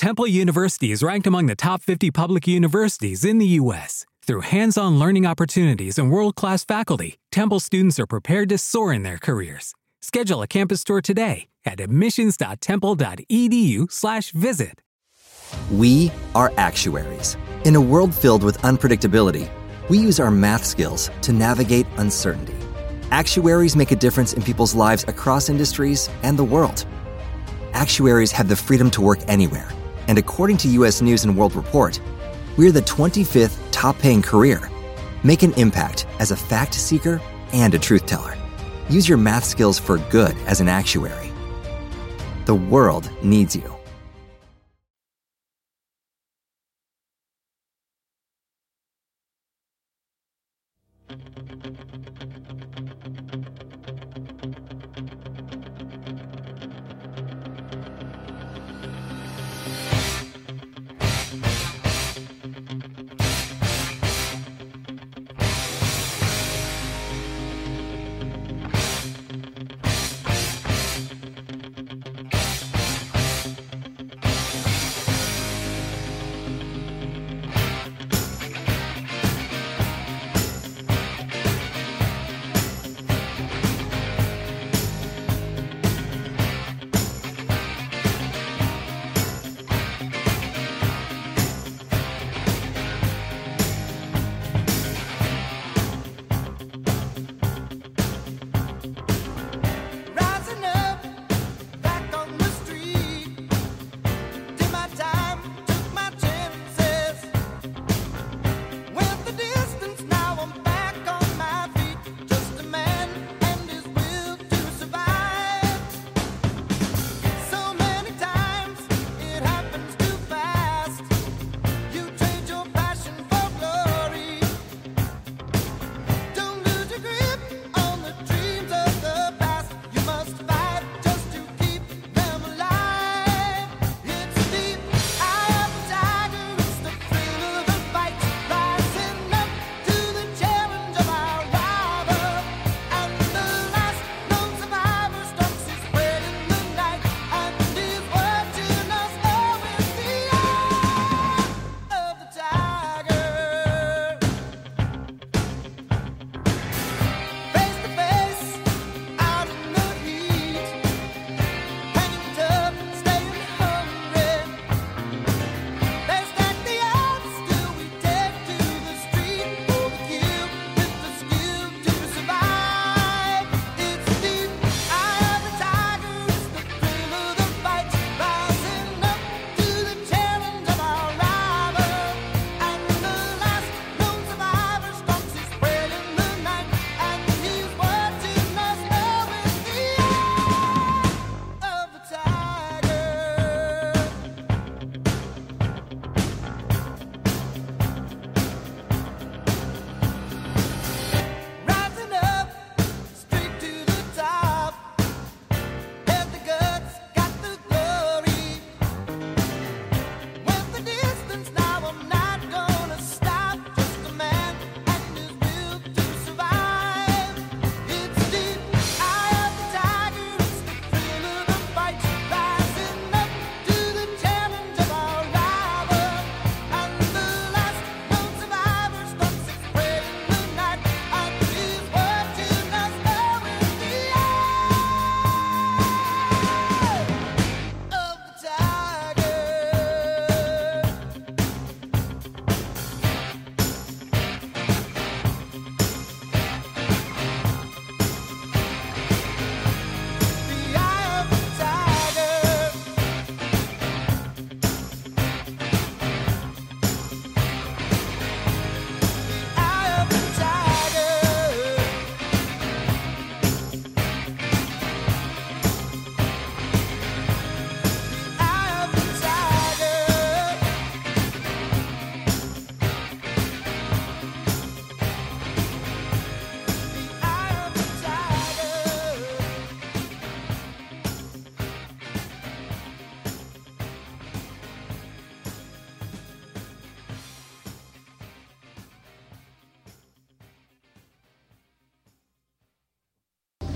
Temple University is ranked among the top 50 public universities in the U.S. Through hands on learning opportunities and world class faculty, Temple students are prepared to soar in their careers. Schedule a campus tour today at admissions.temple.edu/slash visit. We are actuaries. In a world filled with unpredictability, we use our math skills to navigate uncertainty. Actuaries make a difference in people's lives across industries and the world. Actuaries have the freedom to work anywhere and according to US News and World Report, we're the 25th top paying career. Make an impact as a fact seeker and a truth teller. Use your math skills for good as an actuary. The world needs you.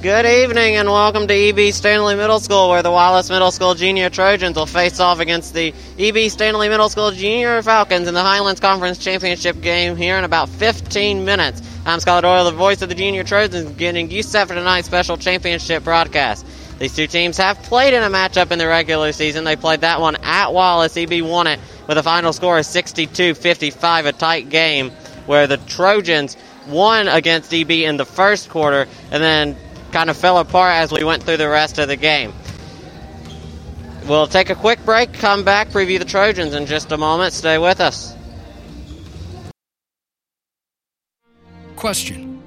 Good evening and welcome to EB Stanley Middle School, where the Wallace Middle School Junior Trojans will face off against the EB Stanley Middle School Junior Falcons in the Highlands Conference Championship game here in about 15 minutes. I'm Scott Doyle, the voice of the Junior Trojans, getting you set for tonight's special championship broadcast. These two teams have played in a matchup in the regular season. They played that one at Wallace. EB won it with a final score of 62 55, a tight game where the Trojans won against EB in the first quarter and then kind of fell apart as we went through the rest of the game. We'll take a quick break, come back, preview the Trojans in just a moment. Stay with us. Question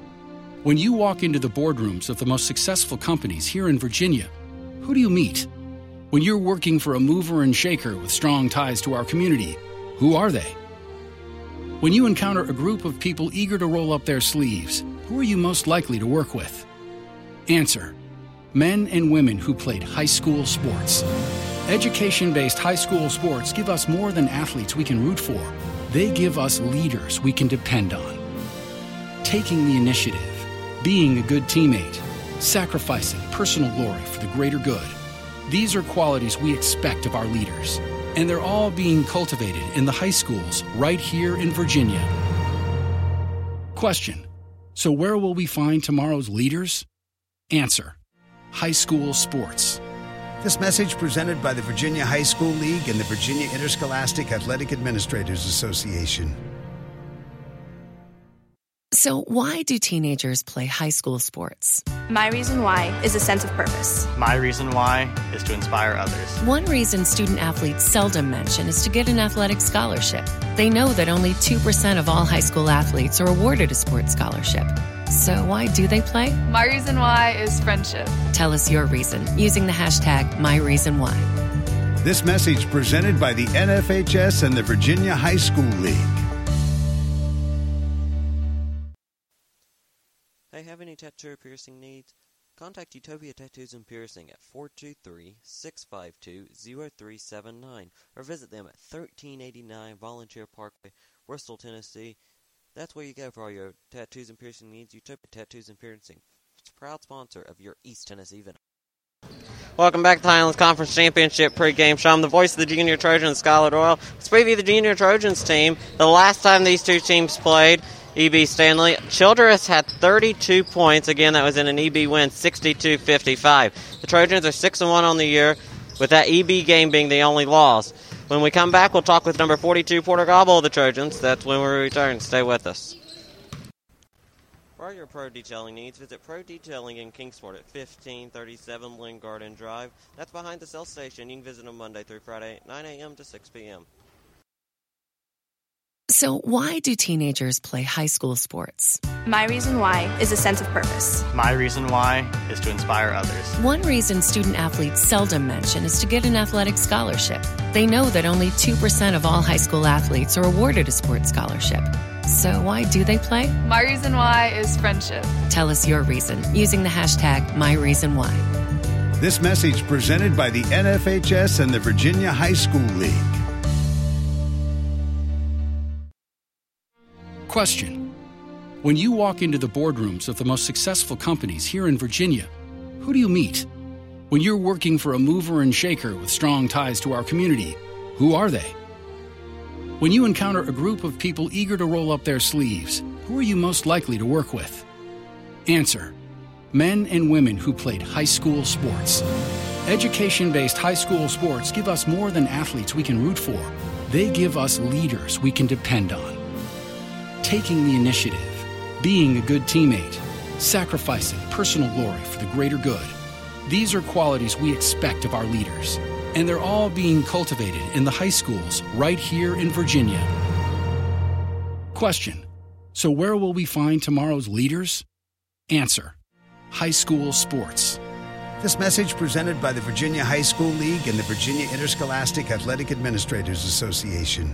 When you walk into the boardrooms of the most successful companies here in Virginia, who do you meet? When you're working for a mover and shaker with strong ties to our community, who are they? When you encounter a group of people eager to roll up their sleeves, who are you most likely to work with? Answer Men and women who played high school sports. Education based high school sports give us more than athletes we can root for, they give us leaders we can depend on. Taking the initiative, being a good teammate, sacrificing personal glory for the greater good. These are qualities we expect of our leaders, and they're all being cultivated in the high schools right here in Virginia. Question So, where will we find tomorrow's leaders? Answer High school sports. This message presented by the Virginia High School League and the Virginia Interscholastic Athletic Administrators Association. So, why do teenagers play high school sports? My reason why is a sense of purpose. My reason why is to inspire others. One reason student athletes seldom mention is to get an athletic scholarship. They know that only 2% of all high school athletes are awarded a sports scholarship. So, why do they play? My reason why is friendship. Tell us your reason using the hashtag MyReasonWhy. This message presented by the NFHS and the Virginia High School League. Hey, have any tattoo or piercing needs? Contact Utopia Tattoos and Piercing at 423-652-0379 or visit them at 1389 Volunteer Parkway, Bristol, Tennessee. That's where you go for all your tattoos and piercing needs. Utopia Tattoos and Piercing, It's a proud sponsor of your East Tennessee event. Welcome back to the Highlands Conference Championship pregame show. I'm the voice of the Junior Trojans, Skylar Doyle. Let's preview the Junior Trojans team. The last time these two teams played, EB Stanley. Childress had 32 points. Again, that was in an EB win, 62-55. The Trojans are 6 and 1 on the year, with that EB game being the only loss. When we come back, we'll talk with number 42 Porter Gobble of the Trojans. That's when we return. Stay with us. For all your pro detailing needs, visit Pro Detailing in Kingsport at 1537 Lynn Garden Drive. That's behind the cell station. You can visit them Monday through Friday, 9 a.m. to 6 p.m. So, why do teenagers play high school sports? My reason why is a sense of purpose. My reason why is to inspire others. One reason student athletes seldom mention is to get an athletic scholarship. They know that only 2% of all high school athletes are awarded a sports scholarship. So, why do they play? My reason why is friendship. Tell us your reason using the hashtag MyReasonWhy. This message presented by the NFHS and the Virginia High School League. Question When you walk into the boardrooms of the most successful companies here in Virginia, who do you meet? When you're working for a mover and shaker with strong ties to our community, who are they? When you encounter a group of people eager to roll up their sleeves, who are you most likely to work with? Answer Men and women who played high school sports. Education based high school sports give us more than athletes we can root for, they give us leaders we can depend on taking the initiative, being a good teammate, sacrificing personal glory for the greater good. These are qualities we expect of our leaders, and they're all being cultivated in the high schools right here in Virginia. Question So, where will we find tomorrow's leaders? Answer High school sports. This message presented by the Virginia High School League and the Virginia Interscholastic Athletic Administrators Association.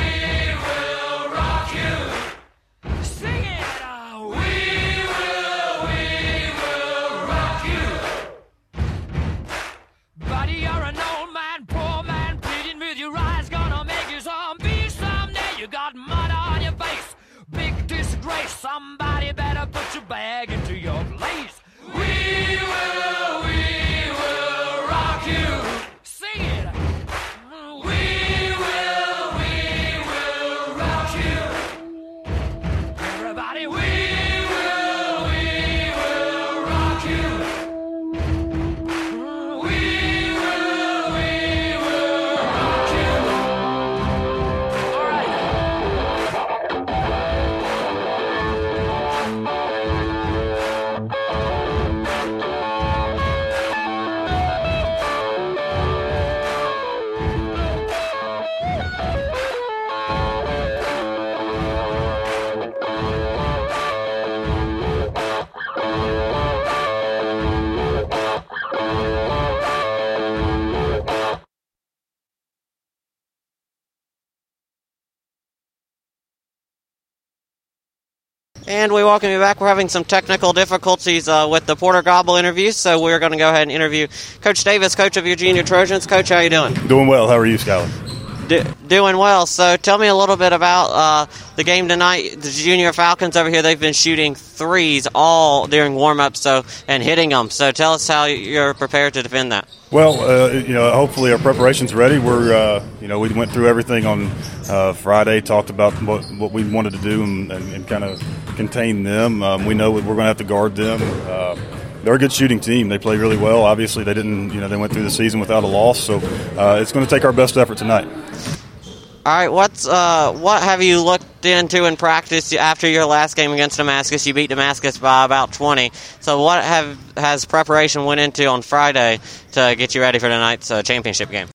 welcome you back. We're having some technical difficulties uh, with the Porter Gobble interview, so we're going to go ahead and interview Coach Davis, coach of your junior Trojans. Coach, how are you doing? Doing well. How are you, Skylar? Do, doing well. So tell me a little bit about uh, the game tonight. The junior Falcons over here, they've been shooting threes all during warm-up so, and hitting them. So tell us how you're prepared to defend that. Well, uh, you know, hopefully our preparation's ready. We're, uh, you know, we went through everything on uh, Friday, talked about what, what we wanted to do and, and, and kind of contain them. Um, we know we're going to have to guard them. They're a good shooting team. They play really well. Obviously, they didn't, you know, they went through the season without a loss. So uh, it's going to take our best effort tonight. All right, what's uh, what have you looked into in practice after your last game against Damascus? You beat Damascus by about twenty. So what have has preparation went into on Friday to get you ready for tonight's uh, championship game?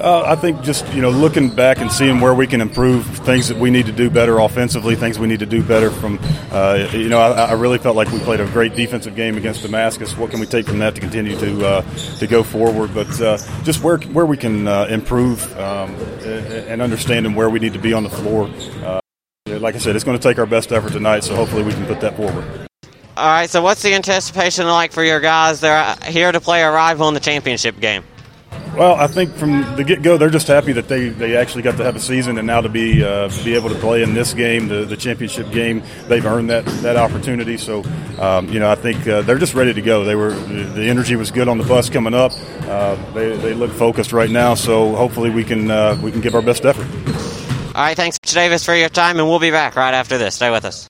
Uh, I think just you know looking back and seeing where we can improve, things that we need to do better offensively, things we need to do better from. Uh, you know, I, I really felt like we played a great defensive game against Damascus. What can we take from that to continue to uh, to go forward? But uh, just where where we can uh, improve um, and understanding where we need to be on the floor. Uh, like I said, it's going to take our best effort tonight, so hopefully we can put that forward. All right, so what's the anticipation like for your guys? They're here to play a rival in the championship game. Well, I think from the get go, they're just happy that they, they actually got to have a season, and now to be uh, be able to play in this game, the, the championship game, they've earned that that opportunity. So, um, you know, I think uh, they're just ready to go. They were the, energy was good on the bus coming up. Uh, they, they look focused right now, so hopefully we can uh, we can give our best effort. All right, thanks, Davis, for your time, and we'll be back right after this. Stay with us.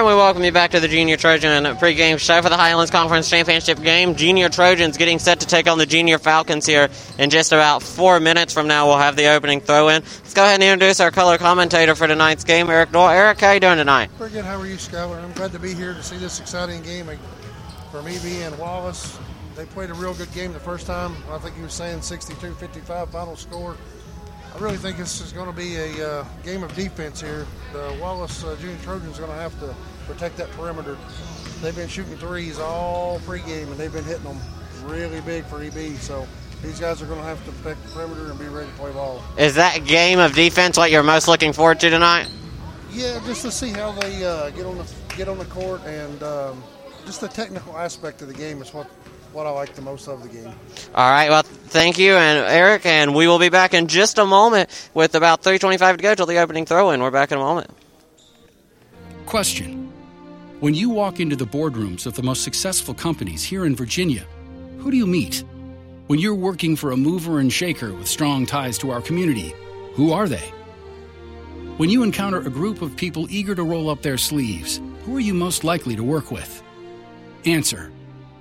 We welcome you back to the Junior Trojan pregame show for the Highlands Conference Championship game. Junior Trojans getting set to take on the Junior Falcons here in just about four minutes from now. We'll have the opening throw in. Let's go ahead and introduce our color commentator for tonight's game, Eric Doyle. Eric, how you doing tonight? Pretty good. How are you, Skyler? I'm glad to be here to see this exciting game from EB and Wallace. They played a real good game the first time. I think you were saying 62-55 final score. I really think this is going to be a uh, game of defense here. The Wallace uh, Junior Trojans are going to have to protect that perimeter. They've been shooting threes all pregame, and they've been hitting them really big for EB. So these guys are going to have to protect the perimeter and be ready to play ball. Is that game of defense what you're most looking forward to tonight? Yeah, just to see how they uh, get on the get on the court and um, just the technical aspect of the game is what what I like the most of the game. All right. Well, thank you, and Eric, and we will be back in just a moment with about 3:25 to go till the opening throw-in. We're back in a moment. Question: When you walk into the boardrooms of the most successful companies here in Virginia, who do you meet? When you're working for a mover and shaker with strong ties to our community, who are they? When you encounter a group of people eager to roll up their sleeves, who are you most likely to work with? Answer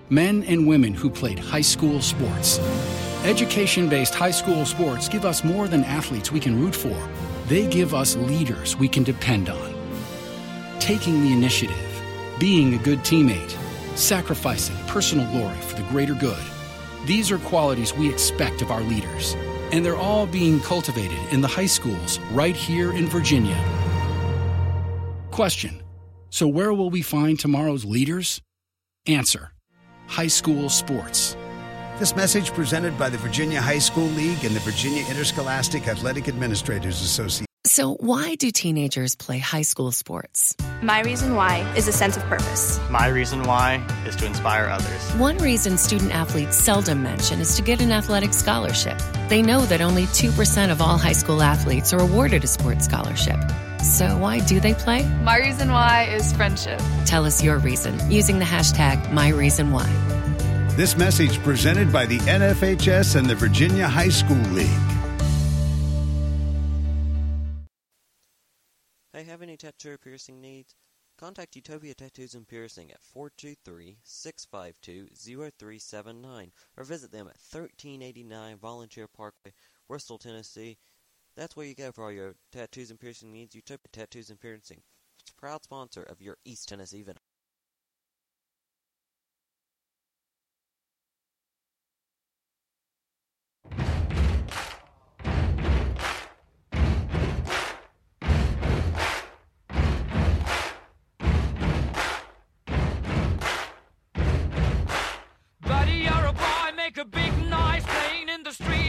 men and women who played high school sports. Education based high school sports give us more than athletes we can root for, they give us leaders we can depend on. Taking the initiative, being a good teammate, sacrificing personal glory for the greater good. These are qualities we expect of our leaders, and they're all being cultivated in the high schools right here in Virginia. Question So, where will we find tomorrow's leaders? Answer high school sports. This message presented by the Virginia High School League and the Virginia Interscholastic Athletic Administrators Association. So, why do teenagers play high school sports? My reason why is a sense of purpose. My reason why is to inspire others. One reason student athletes seldom mention is to get an athletic scholarship. They know that only 2% of all high school athletes are awarded a sports scholarship. So, why do they play? My reason why is friendship. Tell us your reason using the hashtag MyReasonWhy. This message presented by the NFHS and the Virginia High School League. Hey, have any tattoo or piercing needs? Contact Utopia Tattoos and Piercing at 423-652-0379 or visit them at 1389 Volunteer Parkway, Bristol, Tennessee that's where you go for all your tattoos and piercing needs. Utopia Tattoos and Piercing, it's proud sponsor of your East Tennessee event. Buddy, you're a boy, make a big noise playing in the street.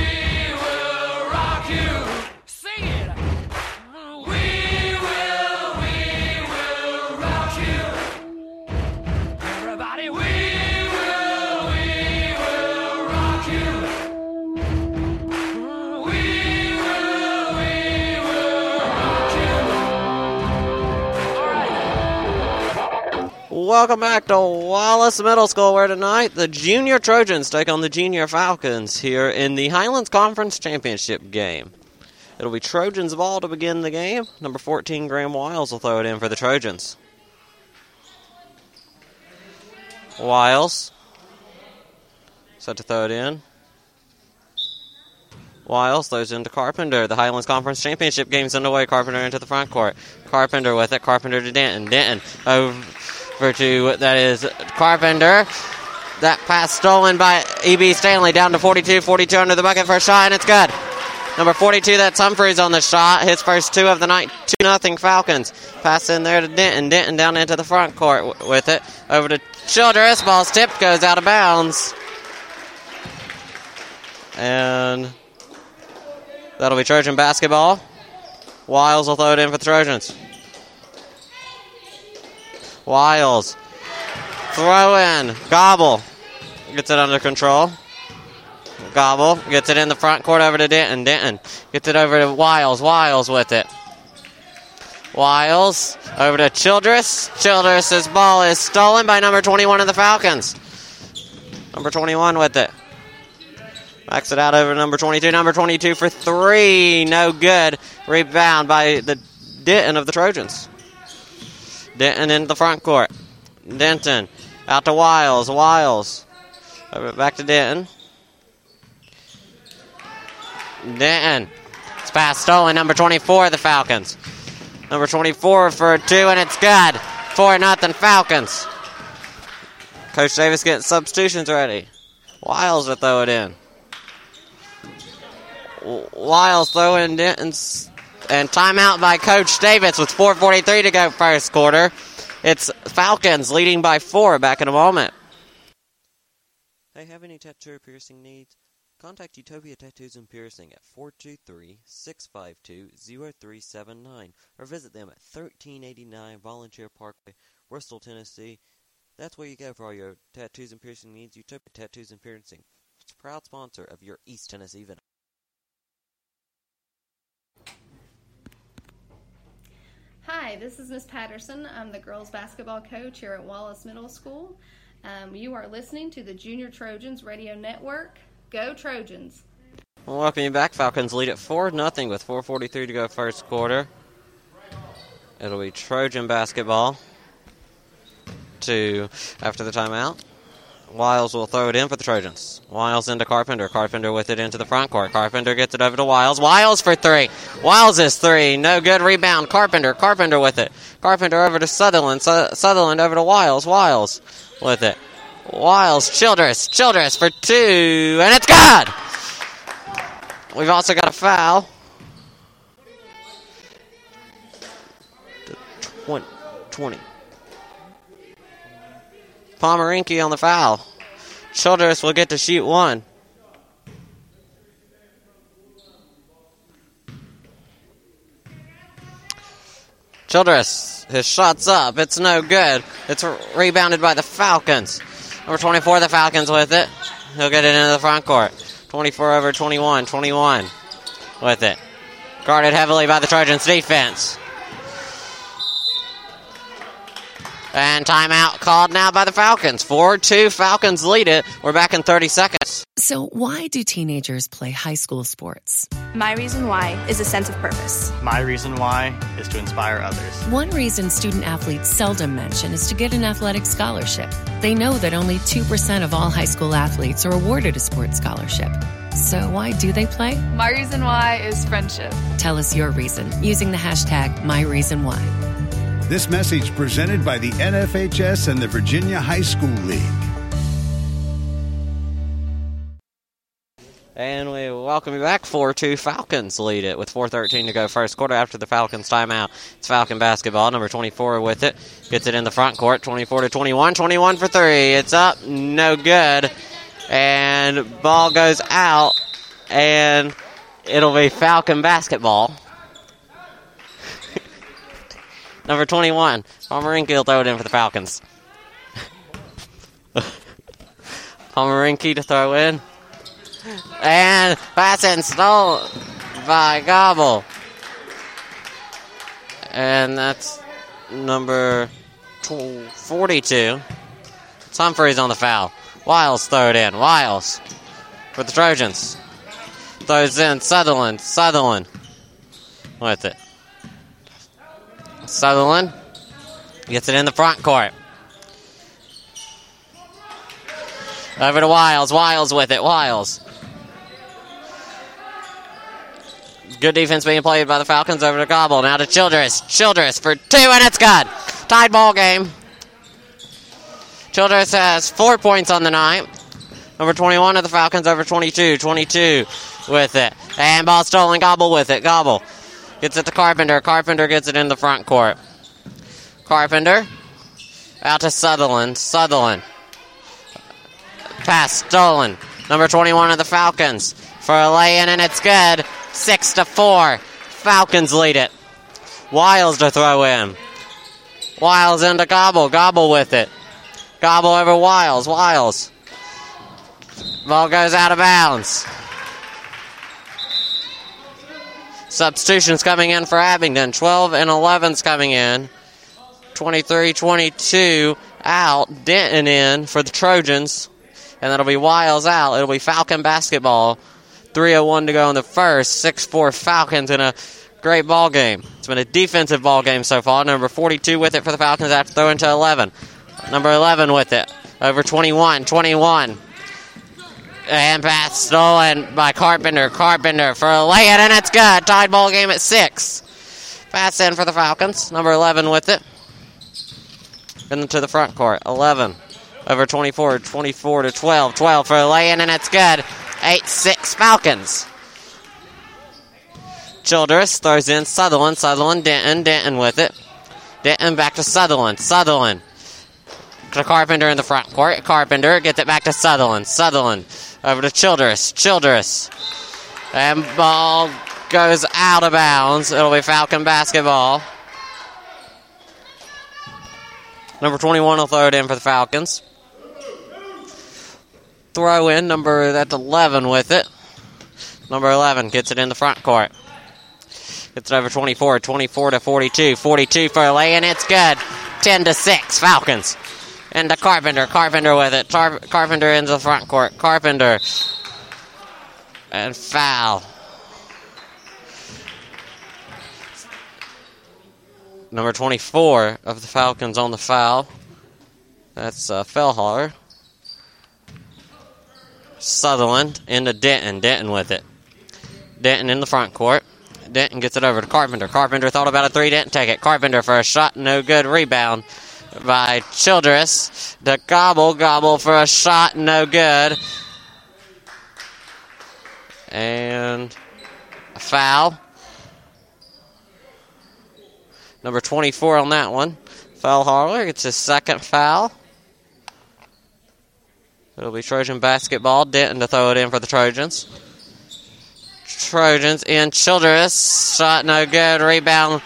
Welcome back to Wallace Middle School, where tonight the Junior Trojans take on the Junior Falcons here in the Highlands Conference Championship game. It'll be Trojans ball to begin the game. Number 14, Graham Wiles will throw it in for the Trojans. Wiles. Set to throw it in. Wiles throws into Carpenter. The Highlands Conference Championship game's underway. Carpenter into the front court. Carpenter with it. Carpenter to Denton. Denton over, for two. That is Carpenter. That pass stolen by E.B. Stanley down to 42. 42 under the bucket for a shot, and it's good. Number 42, that's Humphreys on the shot. His first two of the night. 2 nothing Falcons. Pass in there to Denton. Denton down into the front court w- with it. Over to Childress. Ball's tipped, goes out of bounds. And that'll be Trojan basketball. Wiles will throw it in for the Trojans. Wiles. Throw in. Gobble. Gets it under control. Gobble gets it in the front court over to Denton. Denton gets it over to Wiles. Wiles with it. Wiles over to Childress. Childress's ball is stolen by number 21 of the Falcons. Number 21 with it. Backs it out over number 22. Number 22 for three. No good. Rebound by the Denton of the Trojans. Denton in the front court. Denton out to Wiles. Wiles. Over back to Denton. Denton. It's pass stolen. Number 24 of the Falcons. Number 24 for two, and it's good. 4 nothing Falcons. Coach Davis getting substitutions ready. Wiles will throw it in. Wiles throwing Denton's and timeout by Coach Davis with 4:43 to go first quarter. It's Falcons leading by four. Back in a moment. Hey, have any tattoo piercing needs? Contact Utopia Tattoos and Piercing at 423-652-0379 or visit them at 1389 Volunteer Parkway, Bristol, Tennessee. That's where you go for all your tattoos and piercing needs. Utopia Tattoos and Piercing, proud sponsor of your East Tennessee event. Hi, this is Miss Patterson. I'm the girls basketball coach here at Wallace Middle School. Um, you are listening to the Junior Trojans Radio Network. Go Trojans! Welcome back. Falcons lead at 4 nothing with 4.43 to go first quarter. It'll be Trojan basketball to after the timeout. Wiles will throw it in for the Trojans. Wiles into Carpenter. Carpenter with it into the front court. Carpenter gets it over to Wiles. Wiles for three. Wiles is three. No good rebound. Carpenter. Carpenter with it. Carpenter over to Sutherland. Su- Sutherland over to Wiles. Wiles with it. Wiles. Childress. Childress for two. And it's good! We've also got a foul. 20. 20. Pomeranke on the foul. Childress will get to shoot one. Childress, his shot's up. It's no good. It's rebounded by the Falcons. Number 24, the Falcons with it. He'll get it into the front court. 24 over 21. 21 with it. Guarded heavily by the Trojans defense. And timeout called now by the Falcons. 4 2 Falcons lead it. We're back in 30 seconds. So, why do teenagers play high school sports? My reason why is a sense of purpose. My reason why is to inspire others. One reason student athletes seldom mention is to get an athletic scholarship. They know that only 2% of all high school athletes are awarded a sports scholarship. So, why do they play? My reason why is friendship. Tell us your reason using the hashtag MyReasonWhy. This message presented by the NFHS and the Virginia High School League. And we welcome you back. 4 2 Falcons lead it with 4.13 to go first quarter after the Falcons timeout. It's Falcon basketball. Number 24 with it. Gets it in the front court. 24 to 21. 21 for three. It's up. No good. And ball goes out. And it'll be Falcon basketball. Number 21. Pomeranke will throw it in for the Falcons. Pomeranke to throw in. And pass and stole by Gobble. And that's number 42. It's Humphreys on the foul. Wiles throw it in. Wiles for the Trojans. Throws in Sutherland. Sutherland with it. Sutherland gets it in the front court. Over to Wiles. Wiles with it. Wiles. Good defense being played by the Falcons over to Gobble. Now to Childress. Childress for two, and it's good. Tied ball game. Childress has four points on the night. Number 21 of the Falcons over 22. 22 with it. And ball stolen. Gobble with it. Gobble. Gets it to Carpenter. Carpenter gets it in the front court. Carpenter. Out to Sutherland. Sutherland. Pass stolen. Number 21 of the Falcons for a lay-in, and it's good. Six to four. Falcons lead it. Wiles to throw in. Wiles into Gobble. Gobble with it. Gobble over Wiles. Wiles. Ball goes out of bounds. Substitutions coming in for Abingdon. 12 and 11's coming in. 23 22 out. Denton in for the Trojans. And that'll be Wiles out. It'll be Falcon basketball. 301 to go in the first. 6 4 Falcons in a great ball game. It's been a defensive ball game so far. Number 42 with it for the Falcons after throwing to 11. Number 11 with it. Over 21. 21. And pass stolen by Carpenter. Carpenter for a lay in, and it's good. Tied ball game at six. Pass in for the Falcons. Number 11 with it. Into the front court. 11 over 24. 24 to 12. 12 for a lay in, and it's good. 8 6 Falcons. Childress throws in Sutherland. Sutherland, Denton. Denton with it. Denton back to Sutherland. Sutherland to Carpenter in the front court. Carpenter gets it back to Sutherland. Sutherland over to Childress. Childress. And ball goes out of bounds. It'll be Falcon basketball. Number 21 will throw it in for the Falcons. Throw in number that's 11 with it. Number 11 gets it in the front court. Gets it over 24, 24 to 42. 42 for a lay, and it's good. 10 to 6, Falcons. And the Carpenter. Carpenter with it. Tar- Carpenter into the front court. Carpenter. And foul. Number 24 of the Falcons on the foul. That's uh, Fellhaller. Sutherland into Denton. Denton with it. Denton in the front court. Denton gets it over to Carpenter. Carpenter thought about a three. Didn't take it. Carpenter for a shot. No good. Rebound by Childress. The gobble. Gobble for a shot. No good. And a foul. Number 24 on that one. Fellhaller gets his second foul. It'll be Trojan basketball. Denton to throw it in for the Trojans. Trojans in Childress. Shot no good. Rebound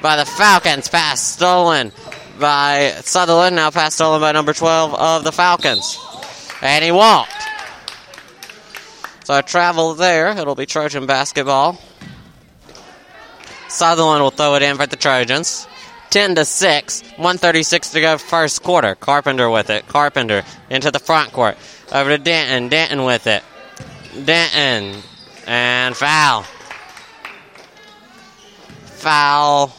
by the Falcons. Pass stolen by Sutherland. Now pass stolen by number 12 of the Falcons. And he walked. So I travel there. It'll be Trojan basketball. Sutherland will throw it in for the Trojans. 10 to 6. 136 to go first quarter. Carpenter with it. Carpenter into the front court. Over to Denton. Denton with it. Denton. And foul. Foul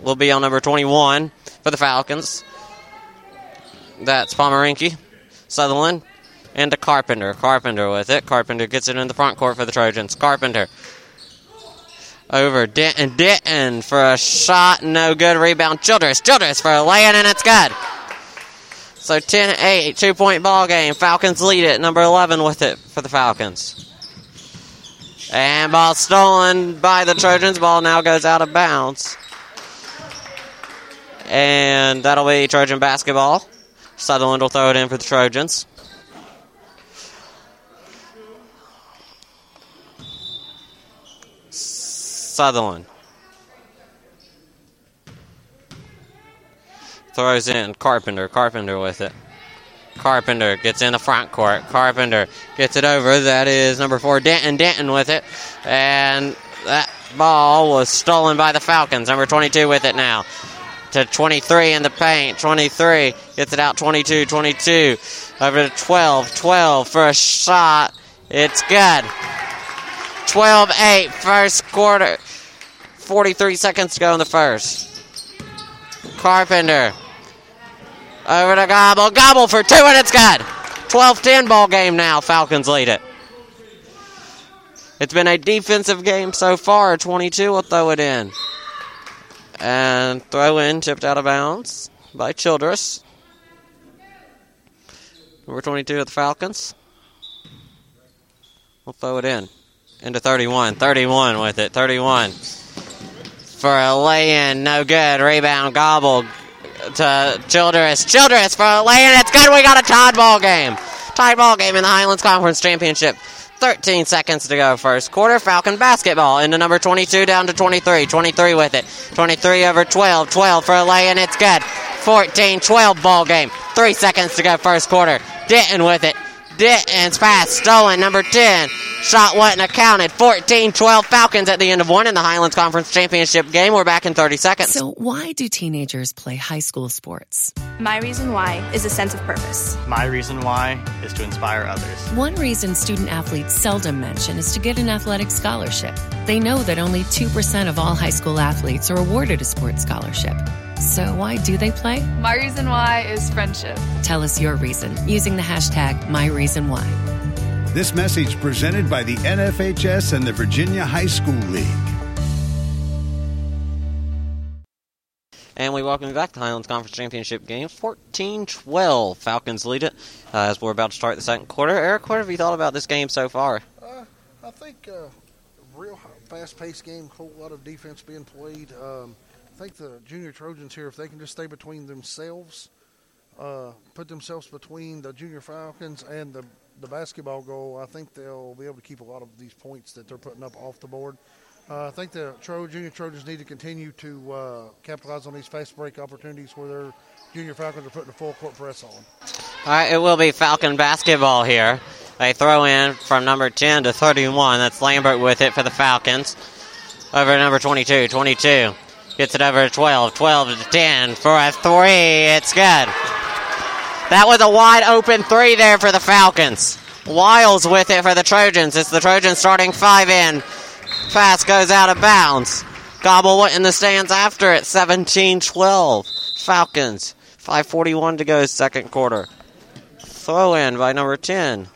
will be on number 21 for the Falcons. That's Pomeranke. Sutherland into Carpenter. Carpenter with it. Carpenter gets it in the front court for the Trojans. Carpenter over Denton. Denton for a shot. No good. Rebound. Childress. Childress for a lay-in, and it's good. So 10 8, two point ball game. Falcons lead it. Number 11 with it for the Falcons. And ball stolen by the Trojans. Ball now goes out of bounds. And that'll be Trojan basketball. Sutherland will throw it in for the Trojans. Sutherland. Throws in Carpenter. Carpenter with it. Carpenter gets in the front court. Carpenter gets it over. That is number four, Denton. Denton with it. And that ball was stolen by the Falcons. Number 22 with it now. To 23 in the paint. 23 gets it out 22 22. Over to 12. 12 for a shot. It's good. 12 8, first quarter. 43 seconds to go in the first. Carpenter. Over to Gobble. Gobble for two, and it's good. 12 10 ball game now. Falcons lead it. It's been a defensive game so far. 22 will throw it in. And throw in, tipped out of bounds by Childress. Number 22 of the Falcons. We'll throw it in. Into 31. 31 with it. 31. For a lay in. No good. Rebound gobble to Childress. Childress for a lay in. It's good. We got a tied ball game. Tied ball game in the Highlands Conference Championship. 13 seconds to go first quarter. Falcon basketball into number 22 down to 23. 23 with it. 23 over 12. 12 for a lay in. It's good. 14 12 ball game. Three seconds to go first quarter. Denton with it. Denton's pass stolen. Number 10. Shot wasn't accounted. 14 12 Falcons at the end of one in the Highlands Conference Championship game. We're back in 30 seconds. So, why do teenagers play high school sports? My reason why is a sense of purpose. My reason why is to inspire others. One reason student athletes seldom mention is to get an athletic scholarship. They know that only 2% of all high school athletes are awarded a sports scholarship. So, why do they play? My reason why is friendship. Tell us your reason using the hashtag MyReasonWhy. This message presented by the NFHS and the Virginia High School League. And we welcome you back to the Highlands Conference Championship game. 14 12. Falcons lead it uh, as we're about to start the second quarter. Eric, what have you thought about this game so far? Uh, I think uh, real fast paced game, whole lot of defense being played. Um, I think the junior Trojans here, if they can just stay between themselves, uh, put themselves between the junior Falcons and the, the basketball goal, I think they'll be able to keep a lot of these points that they're putting up off the board. Uh, I think the Tro- junior Trojans need to continue to uh, capitalize on these fast break opportunities where their junior Falcons are putting a full court press on. All right, it will be Falcon basketball here. They throw in from number 10 to 31. That's Lambert with it for the Falcons. Over number 22. 22 gets it over to 12. 12 to 10 for a three. It's good. That was a wide open three there for the Falcons. Wiles with it for the Trojans. It's the Trojans starting five in. Pass goes out of bounds. Gobble went in the stands after it. 17 12. Falcons. 5.41 to go, second quarter. Throw in by number 10.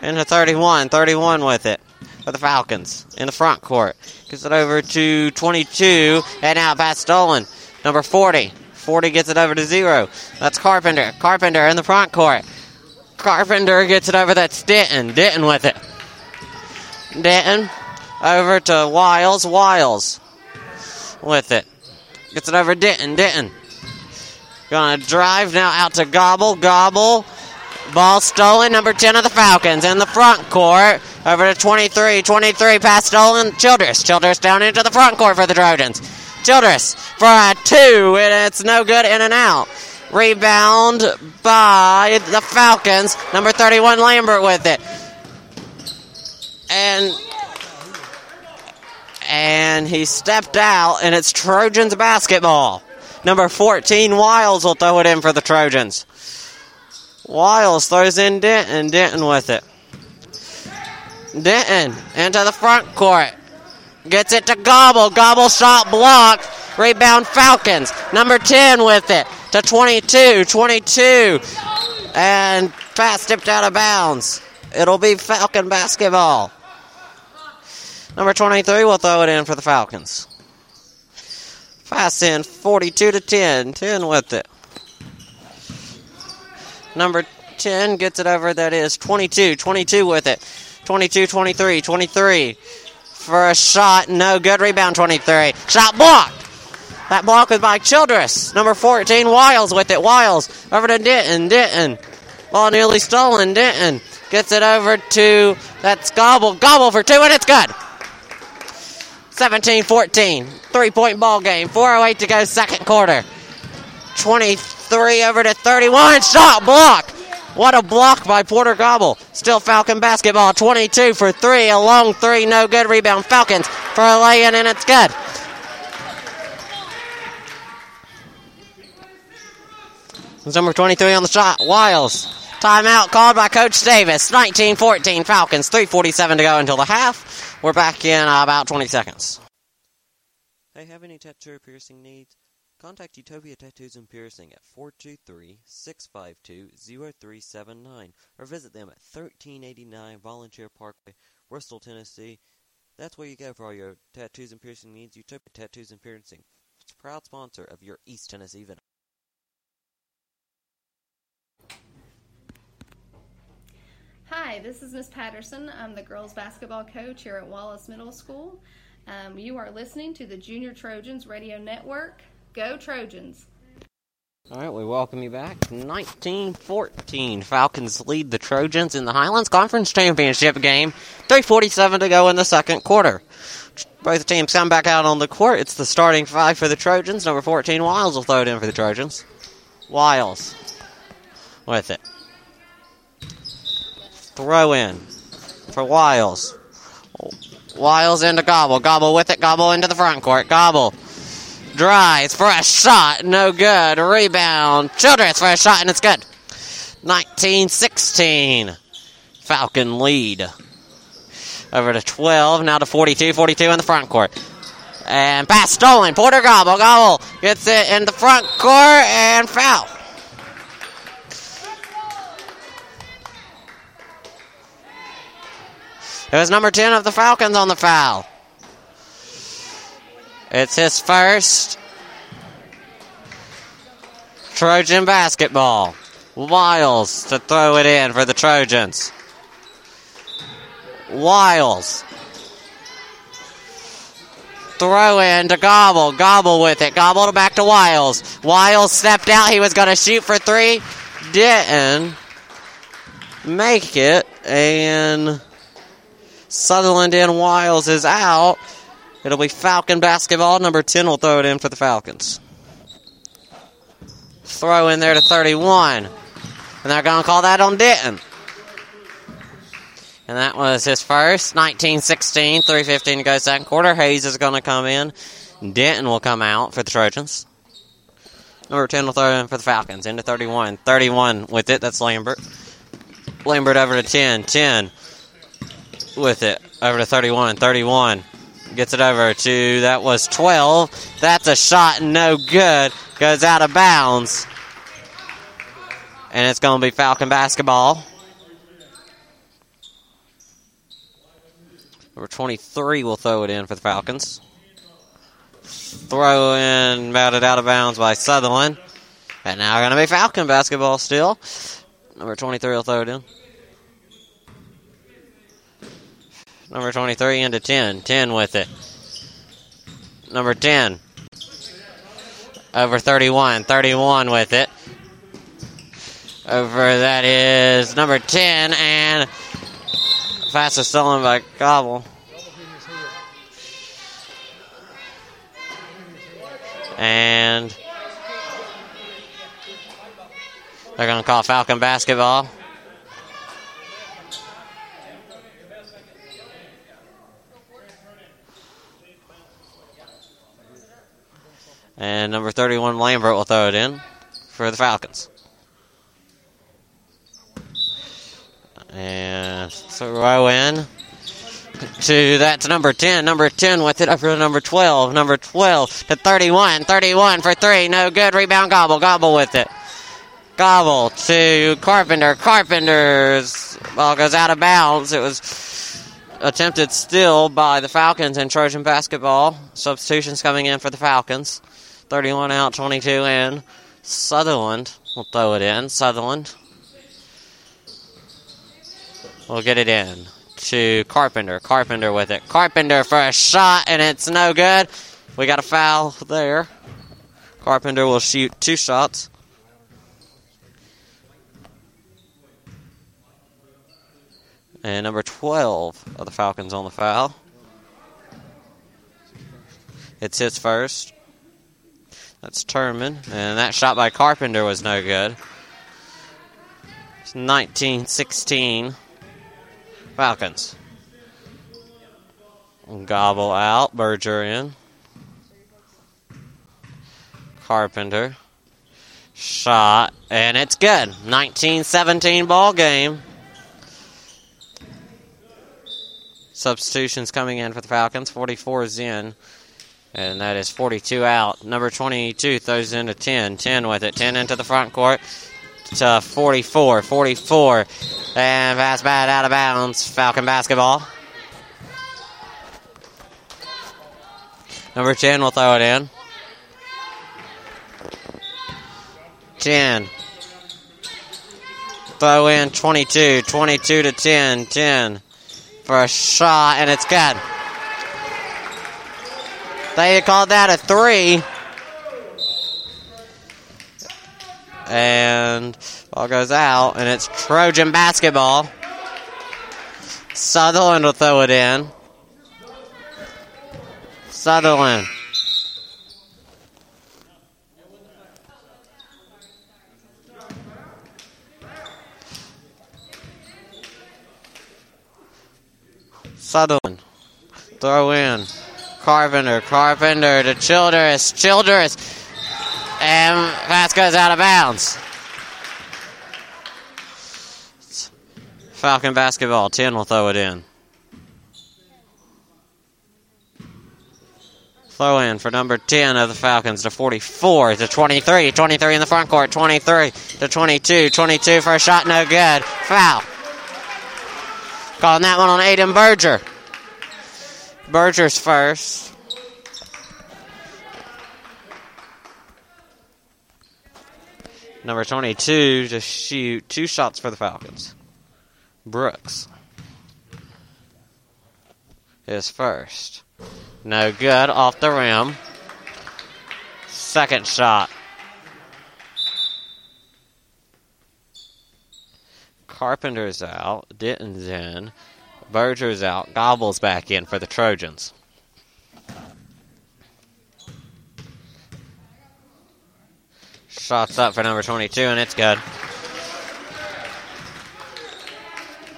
Into 31. 31 with it for the Falcons in the front court. Gets it over to 22. And now pass stolen. Number 40. 40 gets it over to zero. That's Carpenter. Carpenter in the front court. Carpenter gets it over. That's Denton. Denton with it. Denton over to Wiles. Wiles with it. Gets it over Denton. Denton. Gonna drive now out to Gobble. Gobble. Ball stolen. Number 10 of the Falcons in the front court. Over to 23. 23 pass stolen. Childress. Childress down into the front court for the Trojans. Childress for a two, and it's no good in and out. Rebound by the Falcons. Number 31 Lambert with it. And and he stepped out, and it's Trojans basketball. Number 14 Wiles will throw it in for the Trojans. Wiles throws in Denton. Denton with it. Denton into the front court. Gets it to Gobble. Gobble shot blocked. Rebound Falcons. Number 10 with it to 22. 22. And pass tipped out of bounds. It'll be Falcon basketball. Number 23 will throw it in for the Falcons. Pass in 42 to 10. 10 with it. Number 10 gets it over. That is 22. 22 with it. 22 23. 23 for a shot. No good. Rebound 23. Shot blocked. That block was by Childress. Number 14, Wiles with it. Wiles over to Denton. Denton. Ball nearly stolen. Denton gets it over to that's Gobble. Gobble for two, and it's good. 17 14. Three point ball game. 4.08 to go, second quarter. 23 over to 31. Shot block. What a block by Porter Gobble. Still Falcon basketball. 22 for three. A long three. No good. Rebound. Falcons for a lay in, and it's good. Number 23 on the shot. Wiles. Timeout called by Coach Davis. 19 14 Falcons. 3.47 to go until the half. We're back in about 20 seconds. Hey, have any tattoo piercing needs? Contact Utopia Tattoos and Piercing at 423-652-0379 or visit them at 1389 Volunteer Parkway, Bristol, Tennessee. That's where you go for all your tattoos and piercing needs. Utopia Tattoos and Piercing, a proud sponsor of your East Tennessee event. Hi, this is Miss Patterson. I'm the girls basketball coach here at Wallace Middle School. Um, you are listening to the Junior Trojans Radio Network. Go Trojans! All right, we welcome you back. 1914. Falcons lead the Trojans in the Highlands Conference Championship game. 3.47 to go in the second quarter. Both teams come back out on the court. It's the starting five for the Trojans. Number 14, Wiles will throw it in for the Trojans. Wiles with it. Throw in for Wiles. Wiles into Gobble. Gobble with it. Gobble into the front court. Gobble drives for a shot. No good. Rebound. Childress for a shot, and it's good. 1916. Falcon lead. Over to 12. Now to 42. 42 in the front court. And pass stolen. Porter Gobble. Gobble gets it in the front court and foul. It was number 10 of the Falcons on the foul. It's his first Trojan basketball. Wiles to throw it in for the Trojans. Wiles. Throw in to Gobble. Gobble with it. Gobble back to Wiles. Wiles stepped out. He was going to shoot for three. Didn't make it. And Sutherland and Wiles is out. It'll be Falcon basketball. Number 10 will throw it in for the Falcons. Throw in there to 31. And they're going to call that on Denton. And that was his first. 19-16, 3.15 to go second quarter. Hayes is going to come in. Denton will come out for the Trojans. Number 10 will throw in for the Falcons. Into 31. 31 with it. That's Lambert. Lambert over to 10. 10 with it. Over to 31. 31 gets it over to that was 12. That's a shot, no good. Goes out of bounds. And it's going to be Falcon basketball. Number 23 will throw it in for the Falcons. Throw in, batted out of bounds by Sutherland. And now going to be Falcon basketball still. Number 23 will throw it in. Number 23 into 10. 10 with it. Number 10. Over 31. 31 with it. Over that is number 10 and fastest stolen by Gobble. And they're going to call Falcon basketball. And number 31, Lambert, will throw it in for the Falcons. And throw in to that's number 10. Number 10 with it over to number 12. Number 12 to 31. 31 for three. No good. Rebound Gobble. Gobble with it. Gobble to Carpenter. Carpenter's ball goes out of bounds. It was attempted still by the Falcons in Trojan basketball. Substitutions coming in for the Falcons. 31 out, 22 in. Sutherland will throw it in. Sutherland will get it in to Carpenter. Carpenter with it. Carpenter for a shot, and it's no good. We got a foul there. Carpenter will shoot two shots. And number 12 of the Falcons on the foul. It's his first. That's Turman. And that shot by Carpenter was no good. It's 1916 Falcons. Gobble out. Berger in. Carpenter. Shot. And it's good. 1917 ball game. Substitutions coming in for the Falcons. 44 is in. And that is 42 out. Number 22 throws into 10. 10 with it. 10 into the front court to 44. 44. And fast bad out of bounds. Falcon basketball. Number 10 will throw it in. 10. Throw in 22, 22 to 10, 10 for a shot, and it's good. They called that a three. And ball goes out, and it's Trojan basketball. Sutherland will throw it in. Sutherland. Sutherland. Throw in. Carpenter. Carpenter to Childress. Childress. And goes out of bounds. Falcon basketball. 10 will throw it in. Throw in for number 10 of the Falcons to 44 to 23. 23 in the front court. 23 to 22. 22 for a shot. No good. Foul. Calling that one on Aiden Berger. Berger's first. Number 22 to shoot two shots for the Falcons. Brooks is first. No good off the rim. Second shot. Carpenter's out. Denton's in. Berger's out. Gobbles back in for the Trojans. Shots up for number 22, and it's good.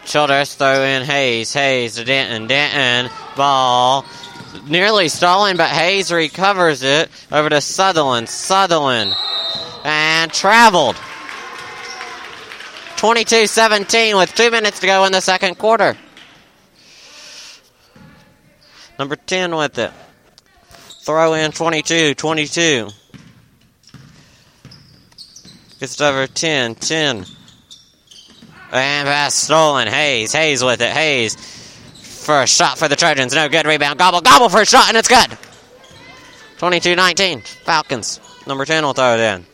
Childress throw in Hayes. Hayes to Denton. Denton. Ball. Nearly stolen, but Hayes recovers it over to Sutherland. Sutherland. And traveled. 22 17 with two minutes to go in the second quarter. Number 10 with it. Throw in 22 22. Gets it over 10 10. And pass stolen. Hayes. Hayes with it. Hayes for a shot for the Trojans. No good. Rebound. Gobble. Gobble for a shot, and it's good. 22 19. Falcons. Number 10 will throw it in.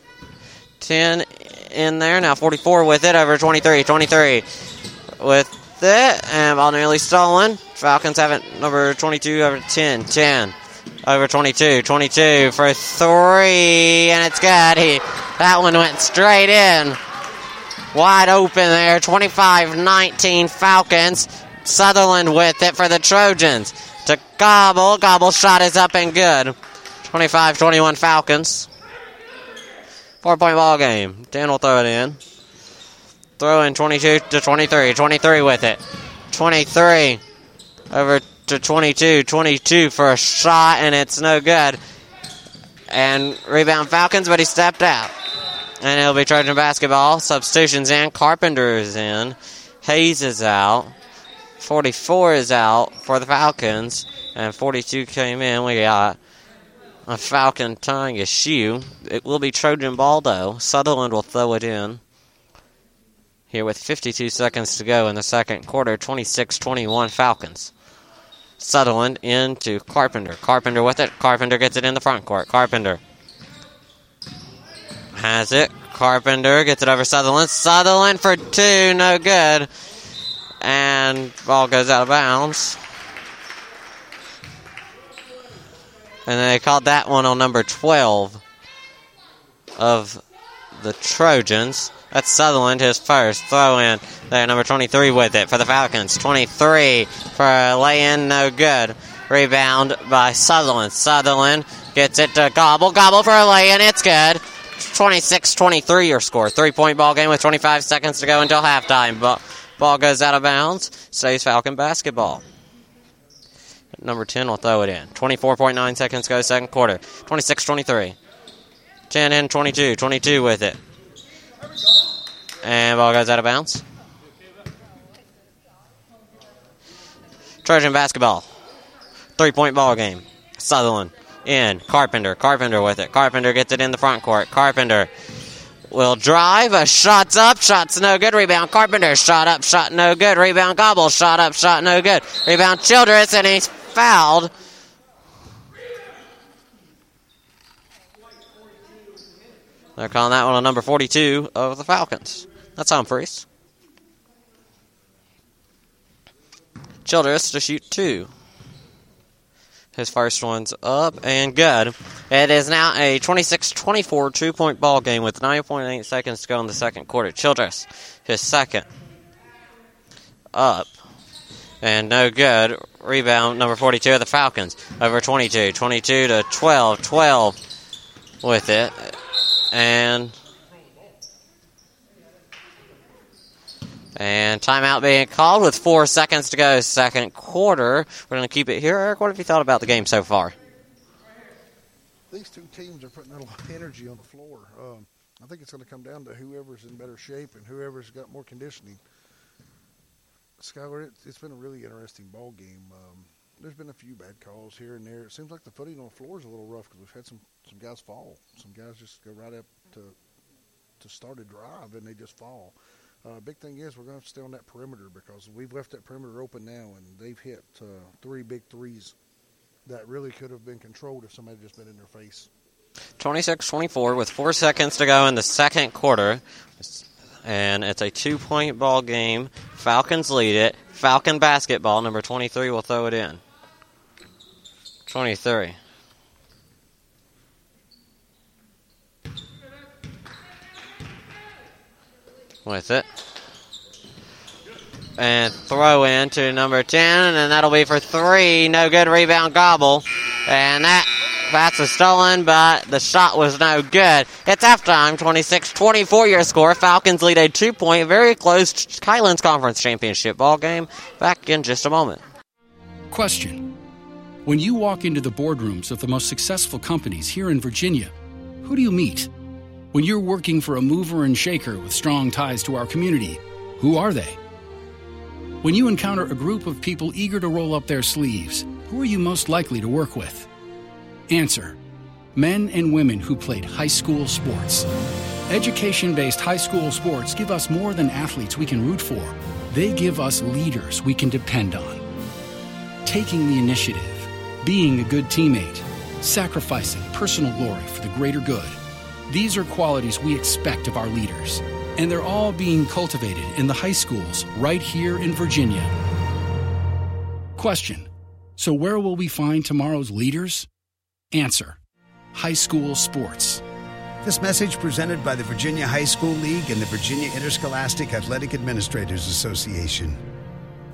10 in there. Now 44 with it over 23. 23 with it. And ball nearly stolen. Falcons have it number 22 over 10. 10 over 22. 22 for three. And it's good. He, that one went straight in. Wide open there. 25 19 Falcons. Sutherland with it for the Trojans. To Gobble. Gobble shot is up and good. 25 21 Falcons. Four point ball game. Dan will throw it in. Throw in 22 to 23. 23 with it. 23 over to 22. 22 for a shot, and it's no good. And rebound Falcons, but he stepped out. And it'll be Trojan basketball. Substitutions in. Carpenter is in. Hayes is out. 44 is out for the Falcons. And 42 came in. We got a Falcon tying a shoe. It will be Trojan ball, though. Sutherland will throw it in. Here with 52 seconds to go in the second quarter. 26 21 Falcons. Sutherland into Carpenter. Carpenter with it. Carpenter gets it in the front court. Carpenter has it. Carpenter gets it over Sutherland. Sutherland for two, no good. And ball goes out of bounds. And they called that one on number 12 of the Trojans. That's Sutherland, his first throw in. There, number 23 with it for the Falcons. 23 for a lay in, no good. Rebound by Sutherland. Sutherland gets it to Gobble. Gobble for a lay in, it's good. 26 23 your score. Three point ball game with 25 seconds to go until halftime. Ball, ball goes out of bounds. Stays Falcon basketball. Number 10 will throw it in. 24.9 seconds go, second quarter. 26 23. 10 in, 22. 22 with it. And ball goes out of bounds. Trojan basketball. Three point ball game. Sutherland in. Carpenter. Carpenter with it. Carpenter gets it in the front court. Carpenter will drive. A shot's up. Shot's no good. Rebound. Carpenter. Shot up. Shot no good. Rebound. Gobble. Shot up. Shot no good. Rebound. Childress. And he's fouled. They're calling that one a number 42 of the Falcons. That's Humphreys. Childress to shoot two. His first one's up and good. It is now a 26 24 two point ball game with 9.8 seconds to go in the second quarter. Childress, his second. Up and no good. Rebound number 42 of the Falcons over 22. 22 to 12. 12 with it. And And timeout being called with four seconds to go, second quarter. We're going to keep it here. Eric, what have you thought about the game so far? These two teams are putting a lot of energy on the floor. Um, I think it's going to come down to whoever's in better shape and whoever's got more conditioning. Skylar, it, has been a really interesting ball game. Um, there's been a few bad calls here and there. It seems like the footing on the floor is a little rough because we've had some, some guys fall. Some guys just go right up to to start a drive and they just fall. Uh, big thing is we're going to have to stay on that perimeter because we've left that perimeter open now, and they've hit uh, three big threes that really could have been controlled if somebody just been in their face. 26-24 with four seconds to go in the second quarter, and it's a two-point ball game. Falcons lead it. Falcon basketball. Number 23 will throw it in. 23. With it. And throw in to number 10, and that'll be for three. No good rebound gobble. And that that's a stolen, but the shot was no good. It's halftime, 26-24 your score. Falcons lead a two-point, very close Highlands Conference Championship ball game. Back in just a moment. Question. When you walk into the boardrooms of the most successful companies here in Virginia, who do you meet? When you're working for a mover and shaker with strong ties to our community, who are they? When you encounter a group of people eager to roll up their sleeves, who are you most likely to work with? Answer Men and women who played high school sports. Education based high school sports give us more than athletes we can root for, they give us leaders we can depend on. Taking the initiative, being a good teammate, sacrificing personal glory for the greater good. These are qualities we expect of our leaders, and they're all being cultivated in the high schools right here in Virginia. Question So, where will we find tomorrow's leaders? Answer High school sports. This message presented by the Virginia High School League and the Virginia Interscholastic Athletic Administrators Association.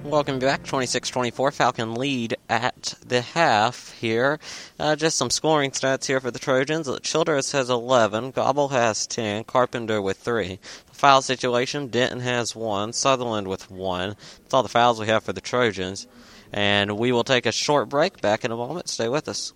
Welcome back. 26-24 Falcon lead at the half here. Uh, just some scoring stats here for the Trojans. Childress has 11. Gobble has 10. Carpenter with 3. The foul situation, Denton has 1. Sutherland with 1. That's all the fouls we have for the Trojans. And we will take a short break. Back in a moment. Stay with us.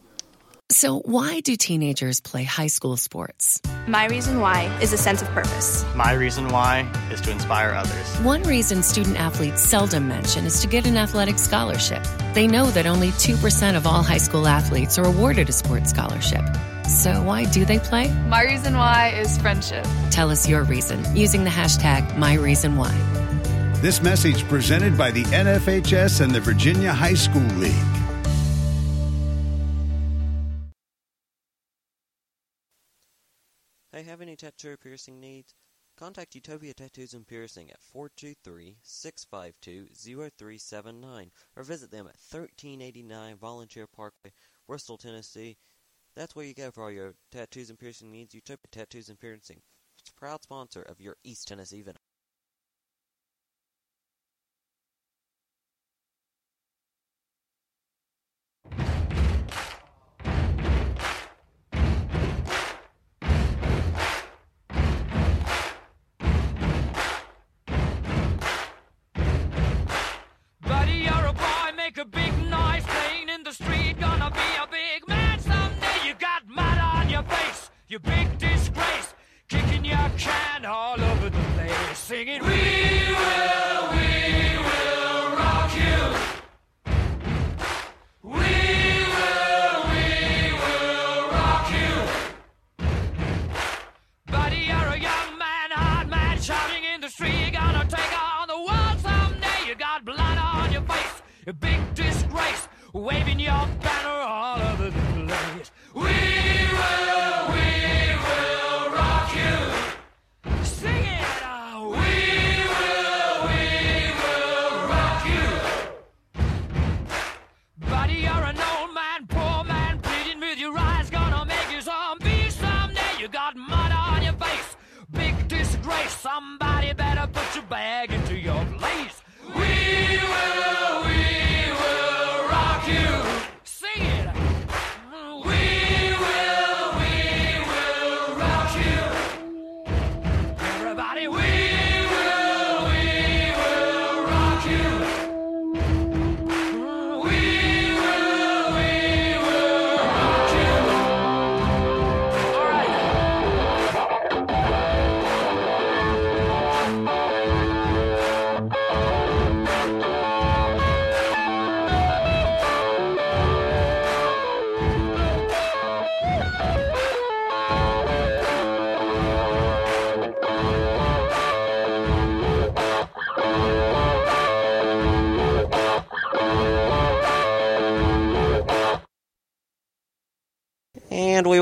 So, why do teenagers play high school sports? My reason why is a sense of purpose. My reason why is to inspire others. One reason student athletes seldom mention is to get an athletic scholarship. They know that only 2% of all high school athletes are awarded a sports scholarship. So, why do they play? My reason why is friendship. Tell us your reason using the hashtag MyReasonWhy. This message presented by the NFHS and the Virginia High School League. Hey, have any tattoo or piercing needs? Contact Utopia Tattoos and Piercing at 423-652-0379 or visit them at 1389 Volunteer Parkway, Bristol, Tennessee. That's where you go for all your tattoos and piercing needs. Utopia Tattoos and Piercing, proud sponsor of your East Tennessee event.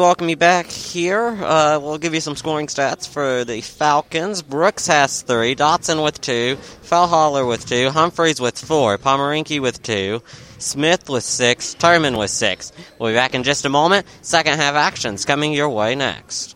Welcome you back here. Uh, we'll give you some scoring stats for the Falcons. Brooks has three, Dotson with two, Fellhaller with two, Humphreys with four, Pomerinki with two, Smith with six, Turman with six. We'll be back in just a moment. Second half actions coming your way next.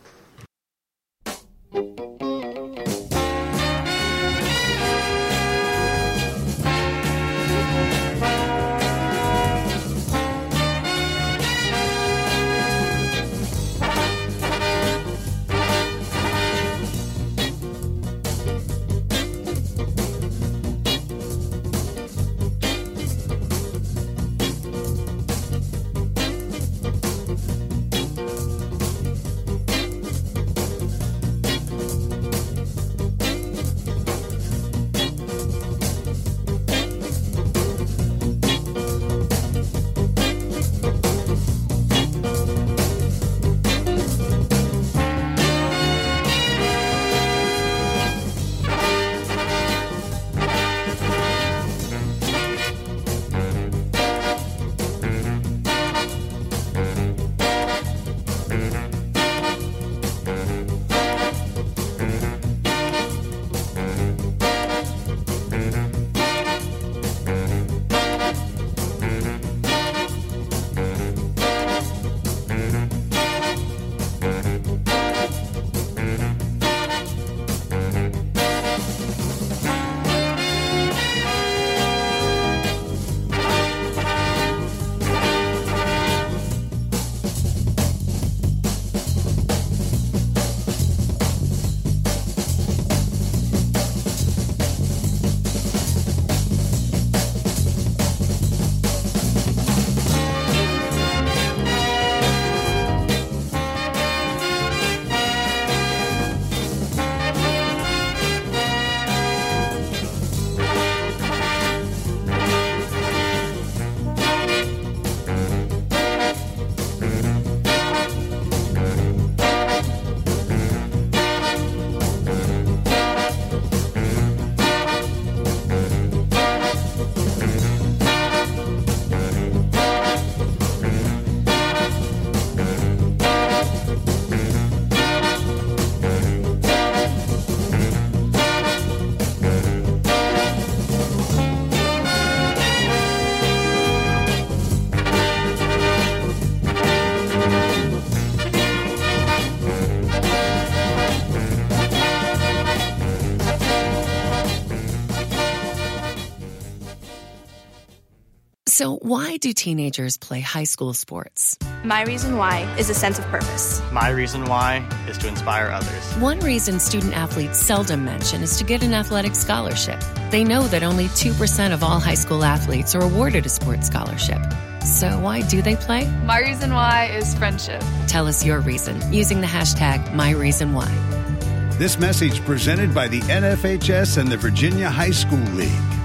So, why do teenagers play high school sports? My reason why is a sense of purpose. My reason why is to inspire others. One reason student athletes seldom mention is to get an athletic scholarship. They know that only 2% of all high school athletes are awarded a sports scholarship. So, why do they play? My reason why is friendship. Tell us your reason using the hashtag MyReasonWhy. This message presented by the NFHS and the Virginia High School League.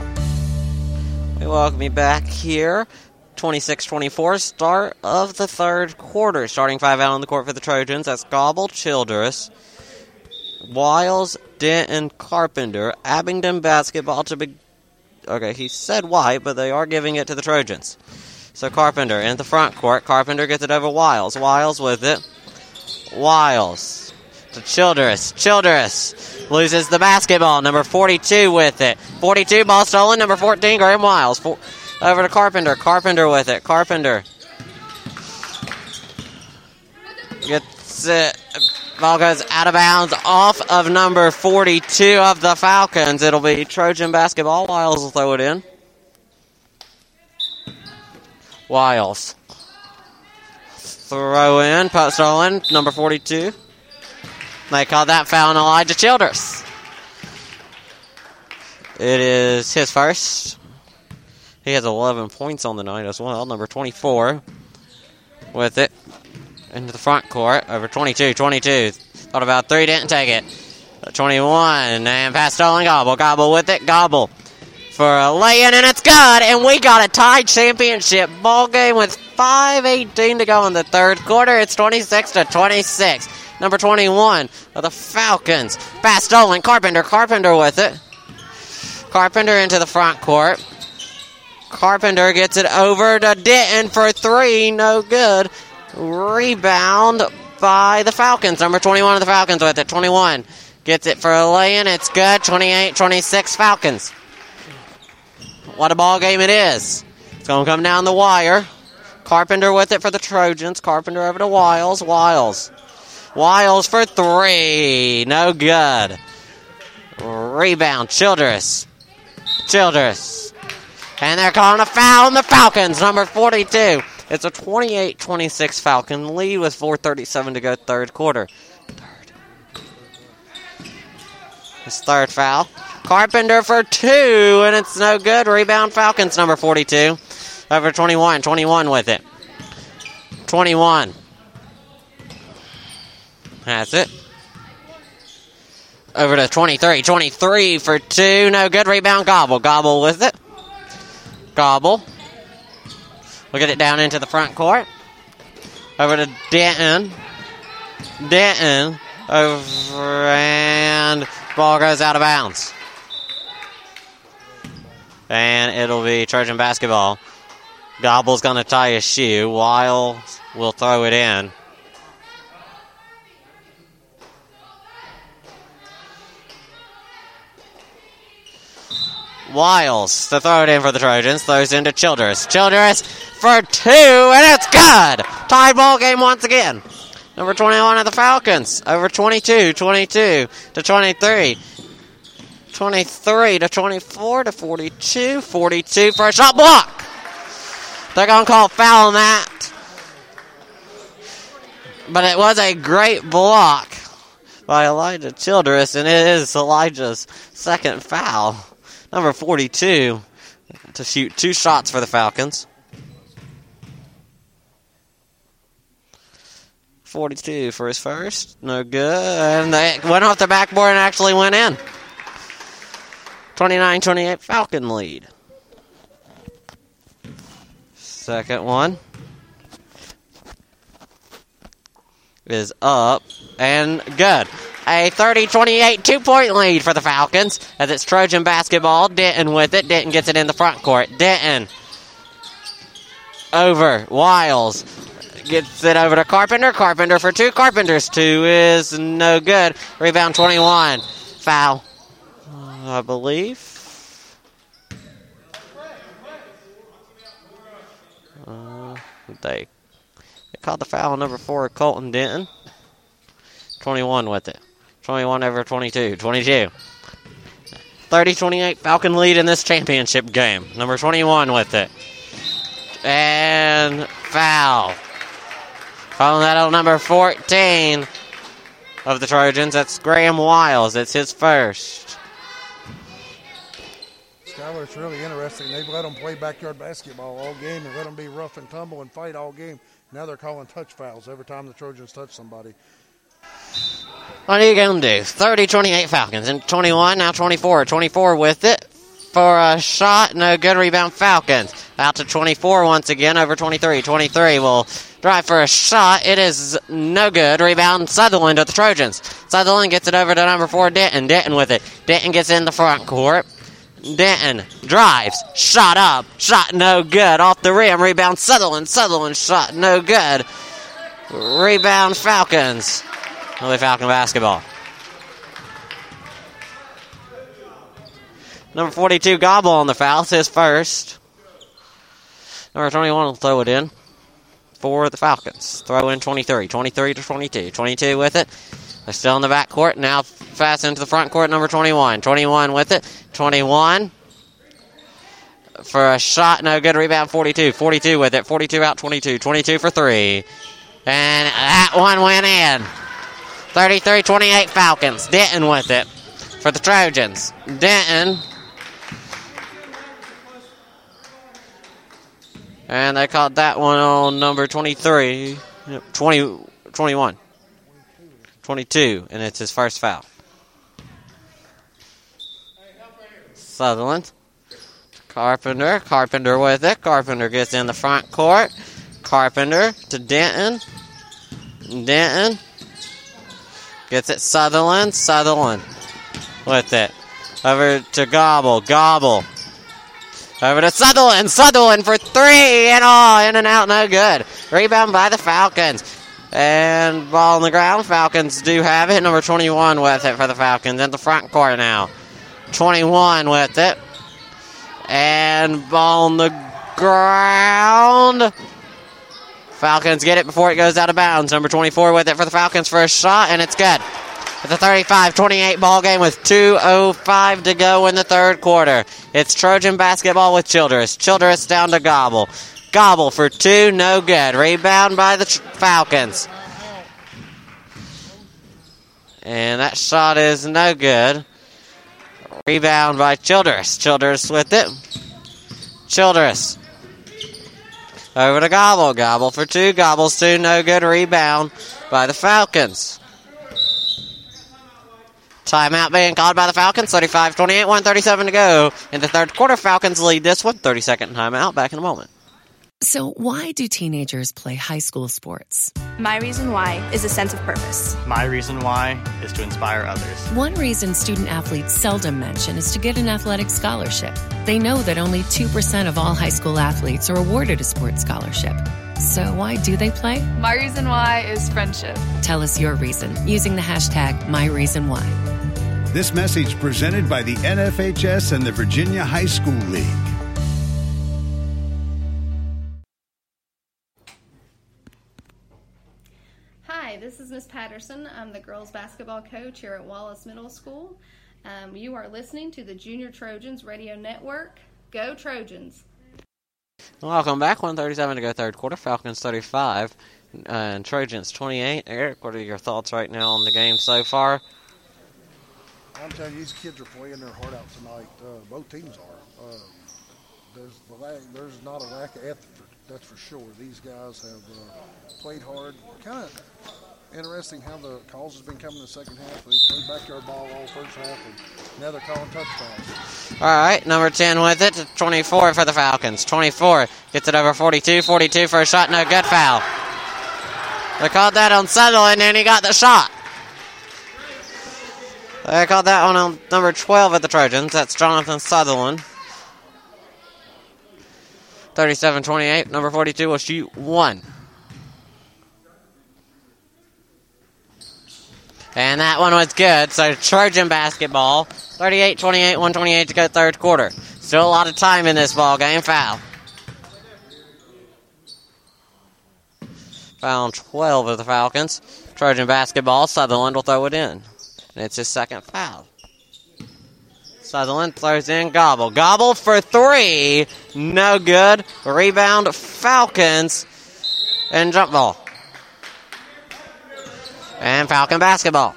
We welcome you back here. 26 24, start of the third quarter. Starting five out on the court for the Trojans. That's Gobble, Childress, Wiles, Denton, Carpenter, Abingdon basketball to be. Okay, he said white, but they are giving it to the Trojans. So Carpenter in the front court. Carpenter gets it over Wiles. Wiles with it. Wiles to Childress. Childress loses the basketball. Number 42 with it. 42 ball stolen. Number 14, Graham Wiles. Over to Carpenter. Carpenter with it. Carpenter. Gets it. Ball goes out of bounds off of number 42 of the Falcons. It'll be Trojan basketball. Wiles will throw it in. Wiles. Throw in. Post stolen. Number 42. They call that foul on Elijah Childress. It is his first. He has 11 points on the night as well. Number 24 with it into the front court over 22 22. Thought about three, didn't take it. 21 and pass stolen. Gobble. Gobble with it. Gobble for a lay in, and it's good. And we got a tied championship ball game with 5.18 to go in the third quarter. It's 26 to 26. Number 21 of the Falcons. Pass stolen. Carpenter. Carpenter with it. Carpenter into the front court. Carpenter gets it over to Denton for three. No good. Rebound by the Falcons. Number 21 of the Falcons with it. 21 gets it for a lay in. It's good. 28 26 Falcons. What a ball game it is. It's going to come down the wire. Carpenter with it for the Trojans. Carpenter over to Wiles. Wiles. Wiles for three. No good. Rebound. Childress. Childress. And they're calling a foul on the Falcons. Number 42. It's a 28 26 Falcon lead with 4.37 to go, third quarter. Third. His third foul. Carpenter for two, and it's no good. Rebound Falcons, number 42. Over 21. 21 with it. 21. That's it. Over to 23. 23 for two. No good. Rebound Gobble. Gobble with it. Gobble. We'll get it down into the front court. Over to Denton. Denton. Over and ball goes out of bounds. And it'll be Trojan basketball. Gobble's going to tie his shoe. Wiles will throw it in. Wiles to throw it in for the Trojans. Throws into Childress. Childress for two, and it's good. Tie ball game once again. Number 21 of the Falcons. Over 22, 22 to 23. 23 to 24 to 42. 42 for a shot block. They're going to call foul on that. But it was a great block by Elijah Childress, and it is Elijah's second foul. Number 42 to shoot two shots for the Falcons. 42 for his first. No good. And they went off the backboard and actually went in. 29 28 Falcon lead. Second one is up and good. A 30 28 two point lead for the Falcons as it's Trojan basketball. Denton with it. Denton gets it in the front court. Denton over. Wiles gets it over to Carpenter. Carpenter for two. Carpenter's two is no good. Rebound 21. Foul, I believe. Uh, they, they called the foul number four, Colton Denton. 21 with it. 21 over 22. 22. 30 28 Falcon lead in this championship game. Number 21 with it. And foul. Following that out number 14 of the Trojans. That's Graham Wiles. It's his first. Skylar, it's really interesting. They've let them play backyard basketball all game and let them be rough and tumble and fight all game. Now they're calling touch fouls every time the Trojans touch somebody. What are you going to do? 30 28 Falcons. And 21, now 24. 24 with it for a shot. No good rebound Falcons. Out to 24 once again over 23. 23 will drive for a shot. It is no good. Rebound Sutherland of the Trojans. Sutherland gets it over to number four Denton. Denton with it. Denton gets in the front court. Denton drives. Shot up. Shot no good. Off the rim. Rebound Sutherland. Sutherland shot no good. Rebound Falcons. Only Falcon basketball. Number 42, Gobble on the foul. It's his first. Number 21 will throw it in for the Falcons. Throw in 23. 23 to 22. 22 with it. They're still in the back court. Now fast into the front court. Number 21. 21 with it. 21 for a shot. No good. Rebound 42. 42 with it. 42 out 22. 22 for three. And that one went in. 33 28 Falcons. Denton with it for the Trojans. Denton. And they caught that one on number 23. 20, 21. 22. And it's his first foul. Sutherland. Carpenter. Carpenter with it. Carpenter gets in the front court. Carpenter to Denton. Denton gets it Sutherland. Sutherland with it. Over to Gobble. Gobble. Over to Sutherland. Sutherland for three and all. In and out, no good. Rebound by the Falcons. And ball on the ground. Falcons do have it. Number 21 with it for the Falcons in the front court now. 21 with it. And ball on the ground. Falcons get it before it goes out of bounds. Number 24 with it for the Falcons for a shot, and it's good. It's a 35-28 ball game with 2.05 to go in the third quarter. It's Trojan basketball with Childress. Childress down to Gobble. Gobble for two, no good. Rebound by the Falcons. And that shot is no good. Rebound by Childress. Childress with it. Childress. Over to Gobble. Gobble for two. Gobble's two. No good. Rebound by the Falcons. Timeout being called by the Falcons. 35 28, 137 to go. In the third quarter, Falcons lead this one. 30 second timeout. Back in a moment. So, why do teenagers play high school sports? My reason why is a sense of purpose. My reason why is to inspire others. One reason student athletes seldom mention is to get an athletic scholarship. They know that only 2% of all high school athletes are awarded a sports scholarship. So, why do they play? My reason why is friendship. Tell us your reason using the hashtag MyReasonWhy. This message presented by the NFHS and the Virginia High School League. Miss Patterson. I'm the girls basketball coach here at Wallace Middle School. Um, you are listening to the Junior Trojans Radio Network. Go Trojans! Welcome back. 137 to go third quarter. Falcons 35 uh, and Trojans 28. Eric, what are your thoughts right now on the game so far? I'm telling you, these kids are playing their heart out tonight. Uh, both teams are. Uh, there's the lack, there's not a lack of effort, that's for sure. These guys have uh, played hard. Kind of interesting how the calls has been coming in the second half. They played backyard ball all first half, and now they're calling touchdowns. All right, number 10 with it, 24 for the Falcons. 24 gets it over 42. 42 for a shot, no good foul. They called that on Sutherland, and he got the shot. They called that one on number 12 at the Trojans. That's Jonathan Sutherland. 37 28. Number 42 will shoot one. And that one was good. So Trojan basketball. 38 28, 128 to go third quarter. Still a lot of time in this ball game. Foul. On 12 of the Falcons. Trojan basketball. Sutherland will throw it in. And it's his second foul. Sutherland throws in Gobble. Gobble for three. No good. Rebound Falcons. And jump ball. And Falcon basketball.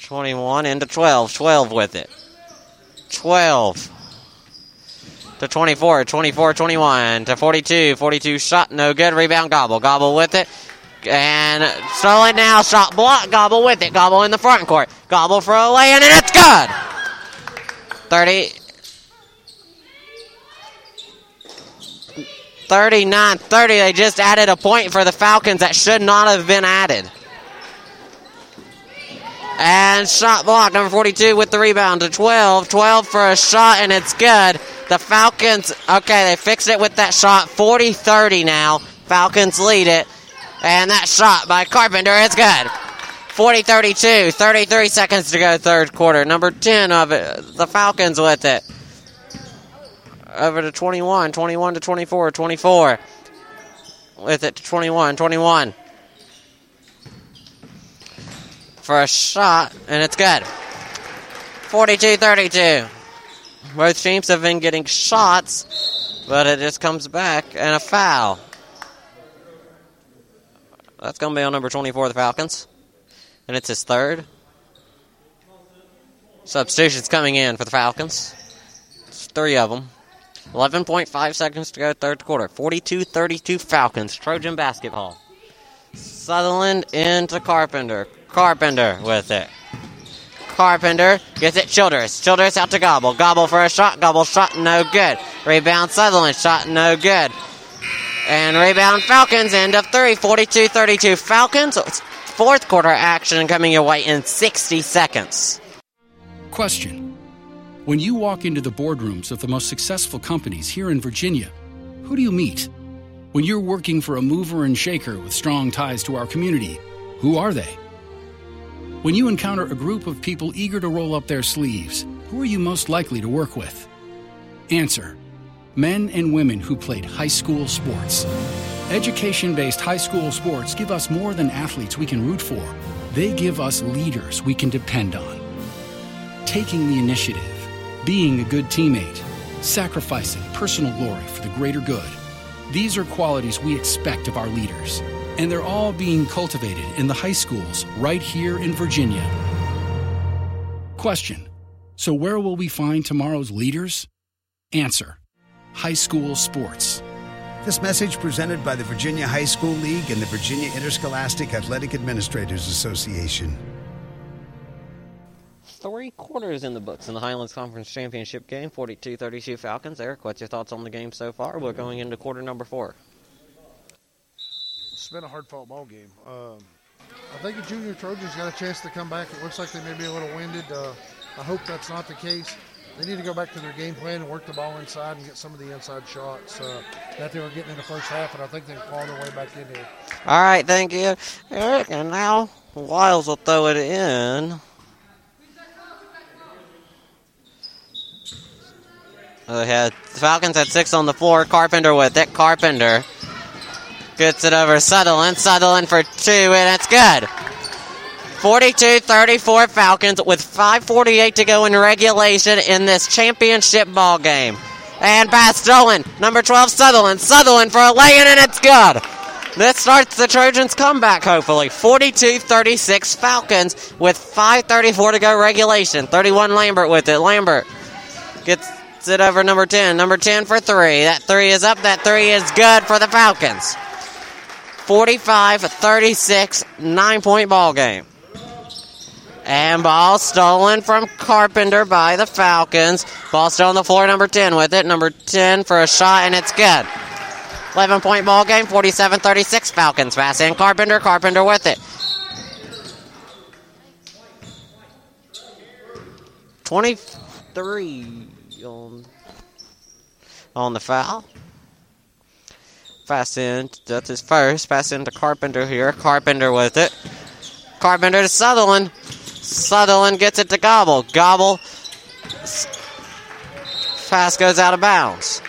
21 into 12. 12 with it. 12 to 24. 24 21 to 42. 42 shot. No good. Rebound Gobble. Gobble with it. And stolen now. Shot block. Gobble with it. Gobble in the front court. Gobble for a lay in, and it's good. 30. 39 30. They just added a point for the Falcons that should not have been added. And shot block, number 42 with the rebound to 12. 12 for a shot, and it's good. The Falcons, okay, they fixed it with that shot. 40 30 now. Falcons lead it. And that shot by Carpenter is good. 40 32, 33 seconds to go, third quarter. Number 10 of it, the Falcons with it. Over to 21, 21 to 24, 24 with it to 21, 21 for a shot, and it's good. 42 32. Both teams have been getting shots, but it just comes back and a foul. That's going to be on number 24, the Falcons. And it's his third. Substitutions coming in for the Falcons. It's three of them. 11.5 seconds to go, third quarter. 42 32 Falcons. Trojan basketball. Sutherland into Carpenter. Carpenter with it. Carpenter gets it Childress. Childress out to Gobble. Gobble for a shot. Gobble shot no good. Rebound Sutherland. Shot no good. And rebound Falcons. End of three. 42 32 Falcons. Fourth quarter action coming your way in 60 seconds. Question When you walk into the boardrooms of the most successful companies here in Virginia, who do you meet? When you're working for a mover and shaker with strong ties to our community, who are they? When you encounter a group of people eager to roll up their sleeves, who are you most likely to work with? Answer Men and women who played high school sports. Education based high school sports give us more than athletes we can root for, they give us leaders we can depend on. Taking the initiative, being a good teammate, sacrificing personal glory for the greater good. These are qualities we expect of our leaders, and they're all being cultivated in the high schools right here in Virginia. Question So, where will we find tomorrow's leaders? Answer High school sports. This message presented by the Virginia High School League and the Virginia Interscholastic Athletic Administrators Association. Three quarters in the books in the Highlands Conference Championship game, 42 32 Falcons. Eric, what's your thoughts on the game so far? We're going into quarter number four. It's been a hard fought ball game. Um, I think the junior Trojans got a chance to come back. It looks like they may be a little winded. Uh, I hope that's not the case. They need to go back to their game plan and work the ball inside and get some of the inside shots uh, that they were getting in the first half, and I think they can claw their way back in here. All right, thank you, Eric. And now Wiles will throw it in. They had the Falcons had six on the floor. Carpenter with it. Carpenter gets it over Sutherland. Sutherland for two, and it's good. 42-34 Falcons with 5:48 to go in regulation in this championship ball game. And pass stolen. Number 12 Sutherland. Sutherland for a lay-in, and it's good. This starts the Trojans' comeback, hopefully. 42-36 Falcons with 5:34 to go regulation. 31 Lambert with it. Lambert gets it over number 10. Number 10 for three. That three is up. That three is good for the Falcons. 45 36, nine point ball game. And ball stolen from Carpenter by the Falcons. Ball still on the floor, number 10 with it. Number 10 for a shot, and it's good. 11 point ball game, 47 36 Falcons. Pass in Carpenter, Carpenter with it. 23 on, on the foul. Pass in, that's his first. Pass into Carpenter here. Carpenter with it. Carpenter to Sutherland. Sutherland gets it to Gobble. Gobble. Pass goes out of bounds.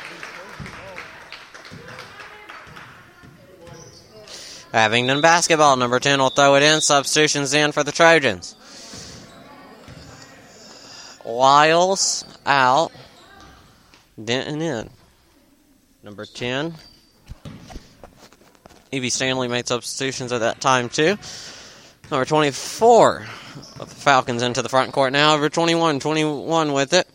Abingdon basketball. Number 10 will throw it in. Substitutions in for the Trojans. Wiles out. Denton in. Number 10. EB Stanley made substitutions at that time too. Number 24 of the Falcons into the front court now. Over 21, 21 with it.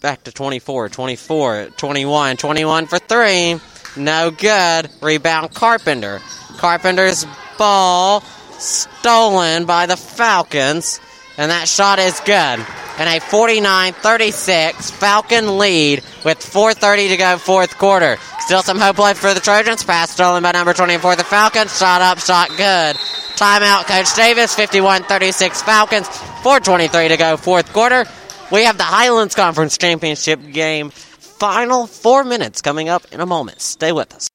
Back to 24, 24, 21, 21 for three. No good. Rebound Carpenter. Carpenter's ball stolen by the Falcons. And that shot is good. And a 49 36 Falcon lead with 4.30 to go, fourth quarter. Still some hope left for the Trojans. Pass stolen by number 24, the Falcons. Shot up, shot good. Timeout, Coach Davis. 51 36 Falcons. 4.23 to go, fourth quarter. We have the Highlands Conference Championship game. Final four minutes coming up in a moment. Stay with us.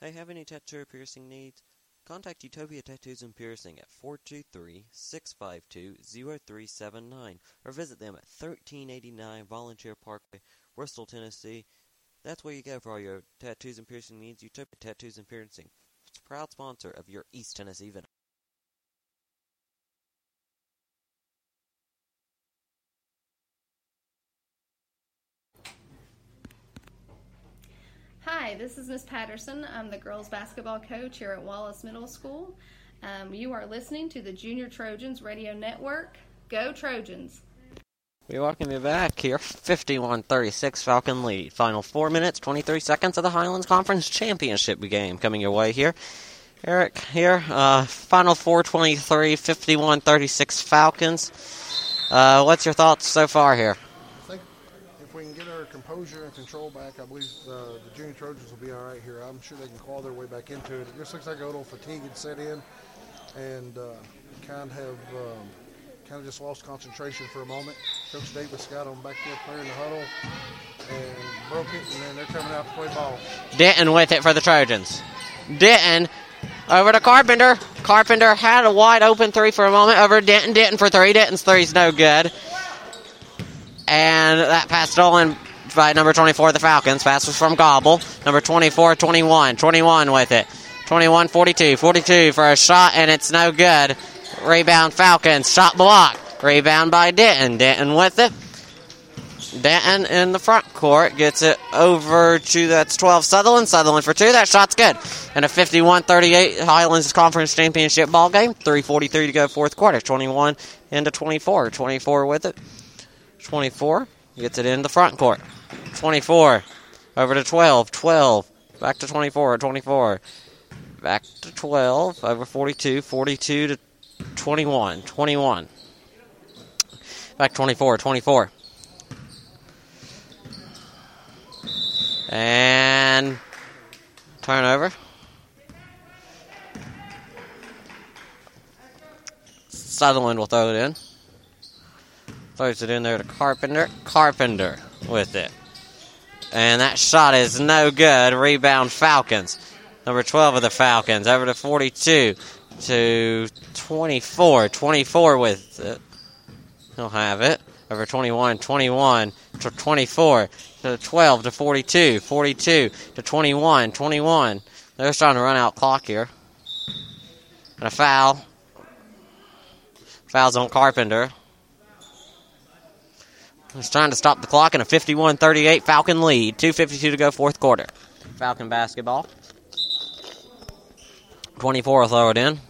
Hey, have any tattoo or piercing needs? Contact Utopia Tattoos and Piercing at 423-652-0379 or visit them at 1389 Volunteer Parkway, Bristol, Tennessee. That's where you go for all your tattoos and piercing needs. Utopia Tattoos and Piercing, proud sponsor of your East Tennessee event. Hi, this is Miss Patterson. I'm the girls basketball coach here at Wallace Middle School. Um, you are listening to the Junior Trojans Radio Network. Go Trojans! We welcome you back here. 51-36 Falcon lead. Final four minutes, 23 seconds of the Highlands Conference Championship game coming your way here. Eric here. Uh, final 423, 51-36 Falcons. Uh, what's your thoughts so far here? I think if we can get our composure and control back, I believe uh, the junior Trojans will be all right here. I'm sure they can claw their way back into it. It just looks like a little fatigue had set in, and uh, kind of um, kind of just lost concentration for a moment. Coach Davis got them back there clearing the huddle and broke it, and then they're coming out to play ball. Denton with it for the Trojans. Denton over to Carpenter. Carpenter had a wide open three for a moment. Over to Denton. Denton for three. Denton's three's no good. And that pass stolen by number 24 the Falcons. Pass was from Gobble. Number 24, 21. 21 with it. 21, 42. 42 for a shot, and it's no good. Rebound Falcons. Shot block. Rebound by Denton. Denton with it. Denton in the front court gets it over to that's 12 Sutherland. Sutherland for two. That shot's good. And a 51-38 Highlands Conference Championship ball game. 3:43 to go fourth quarter. 21 into 24. 24 with it. 24 gets it in the front court. 24 over to 12. 12 back to 24. 24 back to 12 over 42. 42 to 21. 21 back 24. 24. And turnover. Sutherland will throw it in. Throws it in there to Carpenter. Carpenter with it. And that shot is no good. Rebound Falcons. Number 12 of the Falcons. Over to 42 to 24. 24 with it. He'll have it. Over 21. 21 to 24 to 12 to 42. 42 to 21. 21. They're trying to run out clock here. And a foul. Fouls on Carpenter. It's trying to stop the clock in a 51 38 Falcon lead. 2.52 to go, fourth quarter. Falcon basketball. 24 will throw it in.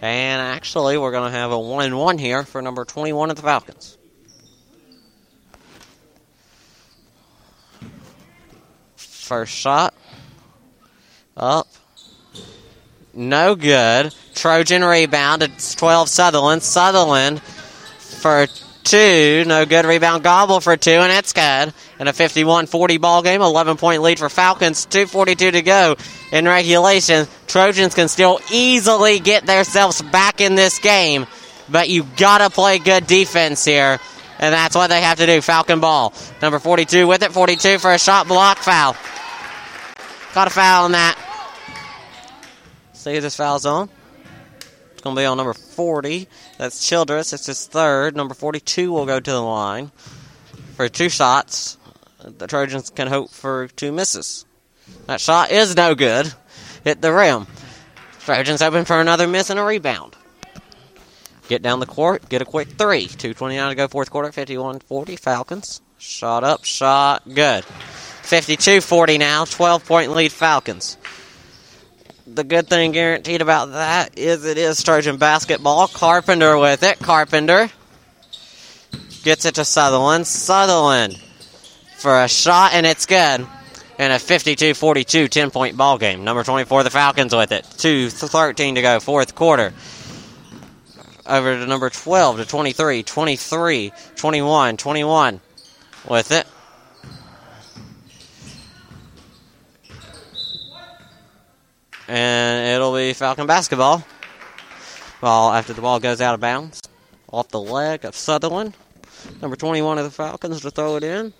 And actually, we're going to have a 1 and 1 here for number 21 of the Falcons. First shot. Up. No good. Trojan rebound. It's 12 Sutherland. Sutherland for two. No good. Rebound Gobble for two, and it's good. In a 51 40 ball game, 11 point lead for Falcons. 2.42 to go in regulation. Trojans can still easily get themselves back in this game, but you gotta play good defense here. And that's what they have to do. Falcon ball. Number 42 with it. 42 for a shot block foul. Got a foul on that. See if this foul's on. It's going to be on number 40. That's Childress. It's his third. Number 42 will go to the line for two shots. The Trojans can hope for two misses. That shot is no good. Hit the rim. Trojans open for another miss and a rebound. Get down the court, get a quick three. 2.29 to go, fourth quarter, 51 40. Falcons. Shot up, shot, good. 52 40 now, 12 point lead, Falcons the good thing guaranteed about that is it is Trojan basketball. Carpenter with it. Carpenter gets it to Sutherland. Sutherland for a shot, and it's good. And a 52 42 10 point ball game. Number 24, the Falcons with it. 2 13 to go, fourth quarter. Over to number 12 to 23, 23, 21, 21 with it. And it'll be Falcon basketball. Ball after the ball goes out of bounds, off the leg of Sutherland, number 21 of the Falcons to throw it in.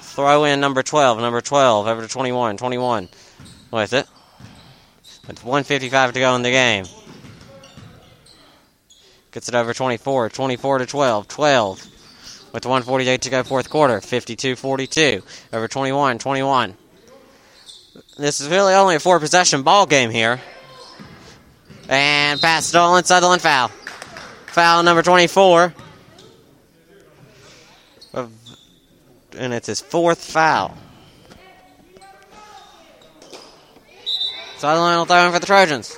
Throw in number 12, number 12 over to 21, 21 with it. With 155 to go in the game. Gets it over 24. 24 to 12. 12 with 148 to go fourth quarter. 52-42 over 21. 21. This is really only a four possession ball game here. And pass stolen. Sutherland foul. Foul number 24. And it's his fourth foul. Sutherland will throw in for the Trojans.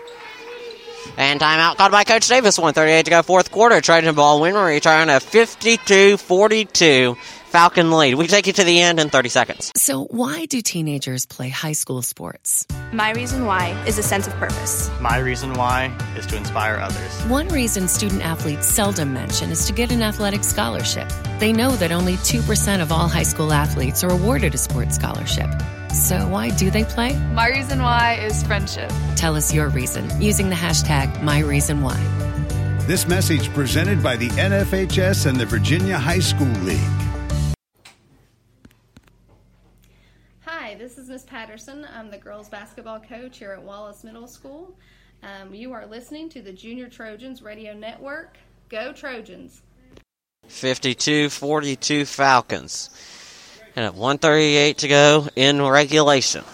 And timeout called by Coach Davis. 138 to go, fourth quarter. Trojan ball win. Return a 52 42 Falcon lead. We take you to the end in 30 seconds. So, why do teenagers play high school sports? My reason why is a sense of purpose. My reason why is to inspire others. One reason student athletes seldom mention is to get an athletic scholarship. They know that only 2% of all high school athletes are awarded a sports scholarship. So, why do they play? My reason why is friendship. Tell us your reason using the hashtag MyReasonWhy. This message presented by the NFHS and the Virginia High School League. Is Miss Patterson. I'm the girls basketball coach here at Wallace Middle School. Um, you are listening to the Junior Trojans Radio Network. Go Trojans! 52 42 Falcons. And at 138 to go in regulation.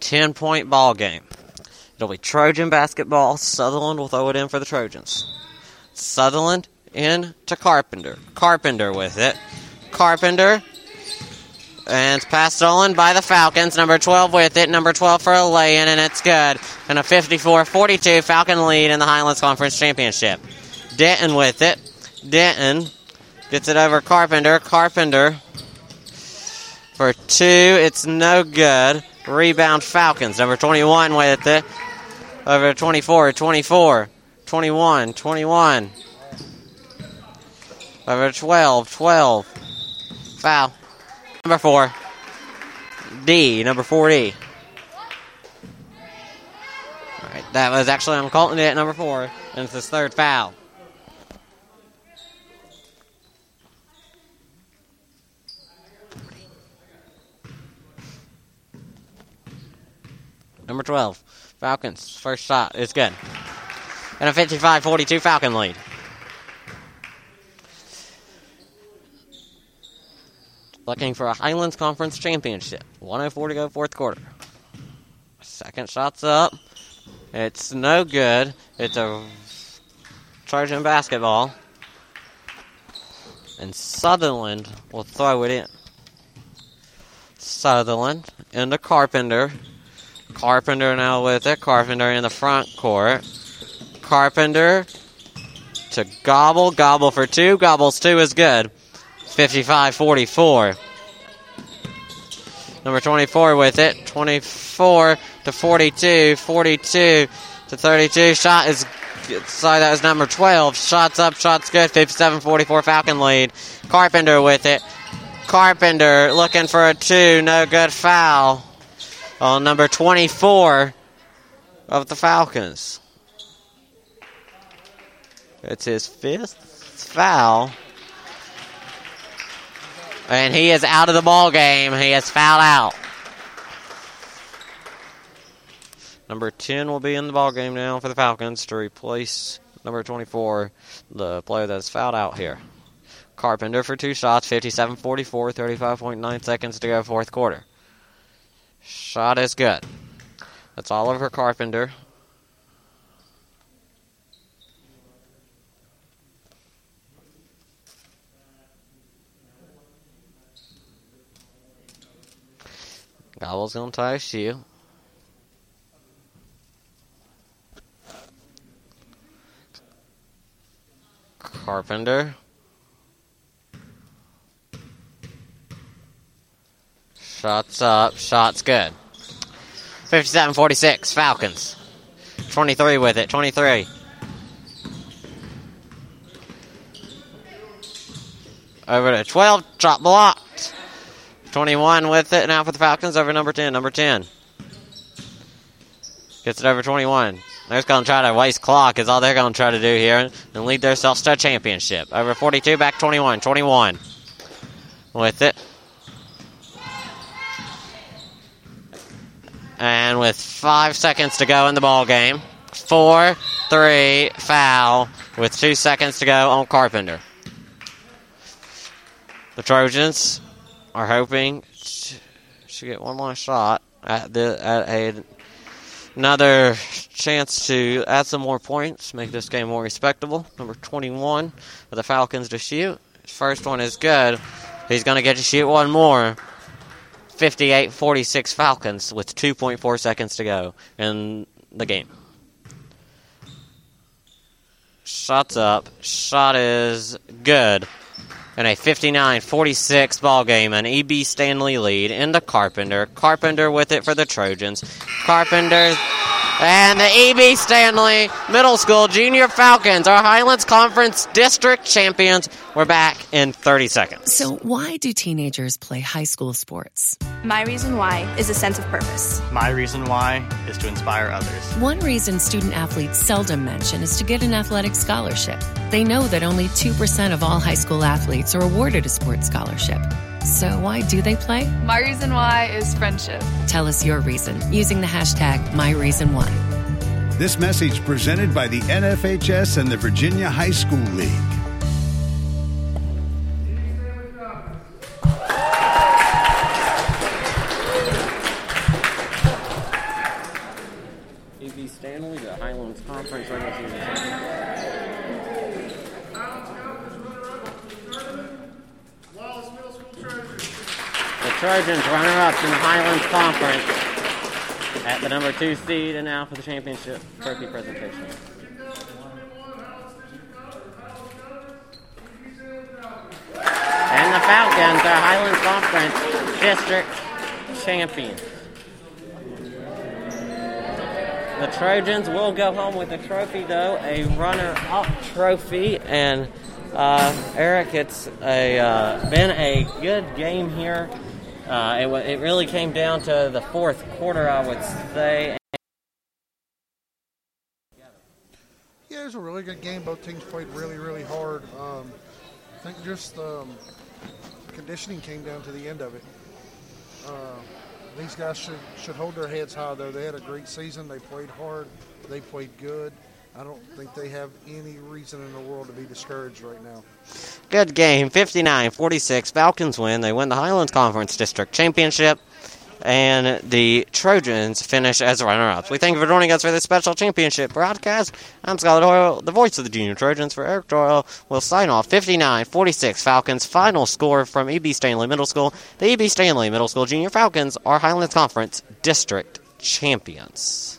10 point ball game. It'll be Trojan basketball. Sutherland will throw it in for the Trojans. Sutherland in to Carpenter. Carpenter with it. Carpenter. And it's passed stolen by the Falcons. Number 12 with it. Number 12 for a lay in, and it's good. And a 54 42 Falcon lead in the Highlands Conference Championship. Denton with it. Denton gets it over Carpenter. Carpenter for two. It's no good. Rebound Falcons. Number 21 with it. Over 24, 24, 21, 21. Over 12, 12. Foul. Number four. D, number 4D. Alright, that was actually, I'm calling it at number four, and it's his third foul. Number 12, Falcons. First shot is good. And a 55 42 Falcon lead. Looking for a Highlands Conference Championship. 104 to go, fourth quarter. Second shot's up. It's no good. It's a Trojan basketball. And Sutherland will throw it in. Sutherland into Carpenter. Carpenter now with it. Carpenter in the front court. Carpenter to Gobble. Gobble for two. Gobbles two is good. 55 44. Number 24 with it. 24 to 42. 42 to 32. Shot is. Sorry, that was number 12. Shots up, shots good. 57 44 Falcon lead. Carpenter with it. Carpenter looking for a two. No good foul on number 24 of the Falcons. It's his fifth foul. And he is out of the ball game. He is fouled out. Number 10 will be in the ball game now for the Falcons to replace number 24, the player that's fouled out here. Carpenter for two shots, 57 44, 35.9 seconds to go, fourth quarter. Shot is good. That's Oliver Carpenter. Gobble's gonna tie a shoe. Carpenter. Shots up. Shots good. 57 46. Falcons. 23 with it. 23. Over to 12. Drop blocked. 21 with it now for the Falcons over number 10. Number 10. Gets it over 21. They're going to try to waste clock, is all they're going to try to do here, and lead themselves to a championship. Over 42, back 21. 21 with it. And with five seconds to go in the ball game, four, three, foul with two seconds to go on Carpenter. The Trojans are hoping to get one more shot at the at a another chance to add some more points, make this game more respectable. Number 21 for the Falcons to shoot. First one is good. He's going to get to shoot one more. 58 46 Falcons with 2.4 seconds to go in the game. Shots up. Shot is good. In a 59 46 ball game, an EB Stanley lead into Carpenter. Carpenter with it for the Trojans. Carpenter and the EB Stanley Middle School Junior Falcons, our Highlands Conference District Champions. We're back in 30 seconds. So, why do teenagers play high school sports? My reason why is a sense of purpose. My reason why is to inspire others. One reason student athletes seldom mention is to get an athletic scholarship. They know that only 2% of all high school athletes are awarded a sports scholarship. So, why do they play? My reason why is friendship. Tell us your reason using the hashtag MyReasonWhy. This message presented by the NFHS and the Virginia High School League. EB Stanley, the Highlands Conference regular season champion. The Trojans runner-ups in the Highlands Conference at the number two seed and now for the championship trophy presentation. And the Falcons are Highlands Conference district champions. The Trojans will go home with a trophy, though, a runner-up trophy. And uh, Eric, it's a uh, been a good game here. Uh, it, it really came down to the fourth quarter, I would say. Yeah, it was a really good game. Both teams played really, really hard. Um, I think just um, conditioning came down to the end of it. Uh, these guys should should hold their heads high, though. They had a great season. They played hard. They played good. I don't think they have any reason in the world to be discouraged right now. Good game, 59 46. Falcons win. They win the Highlands Conference District Championship. And the Trojans finish as runner ups. We thank you for joining us for this special championship broadcast. I'm Scott Doyle, the voice of the Junior Trojans. For Eric Doyle, we'll sign off 59 46. Falcons final score from EB Stanley Middle School. The EB Stanley Middle School Junior Falcons are Highlands Conference District Champions.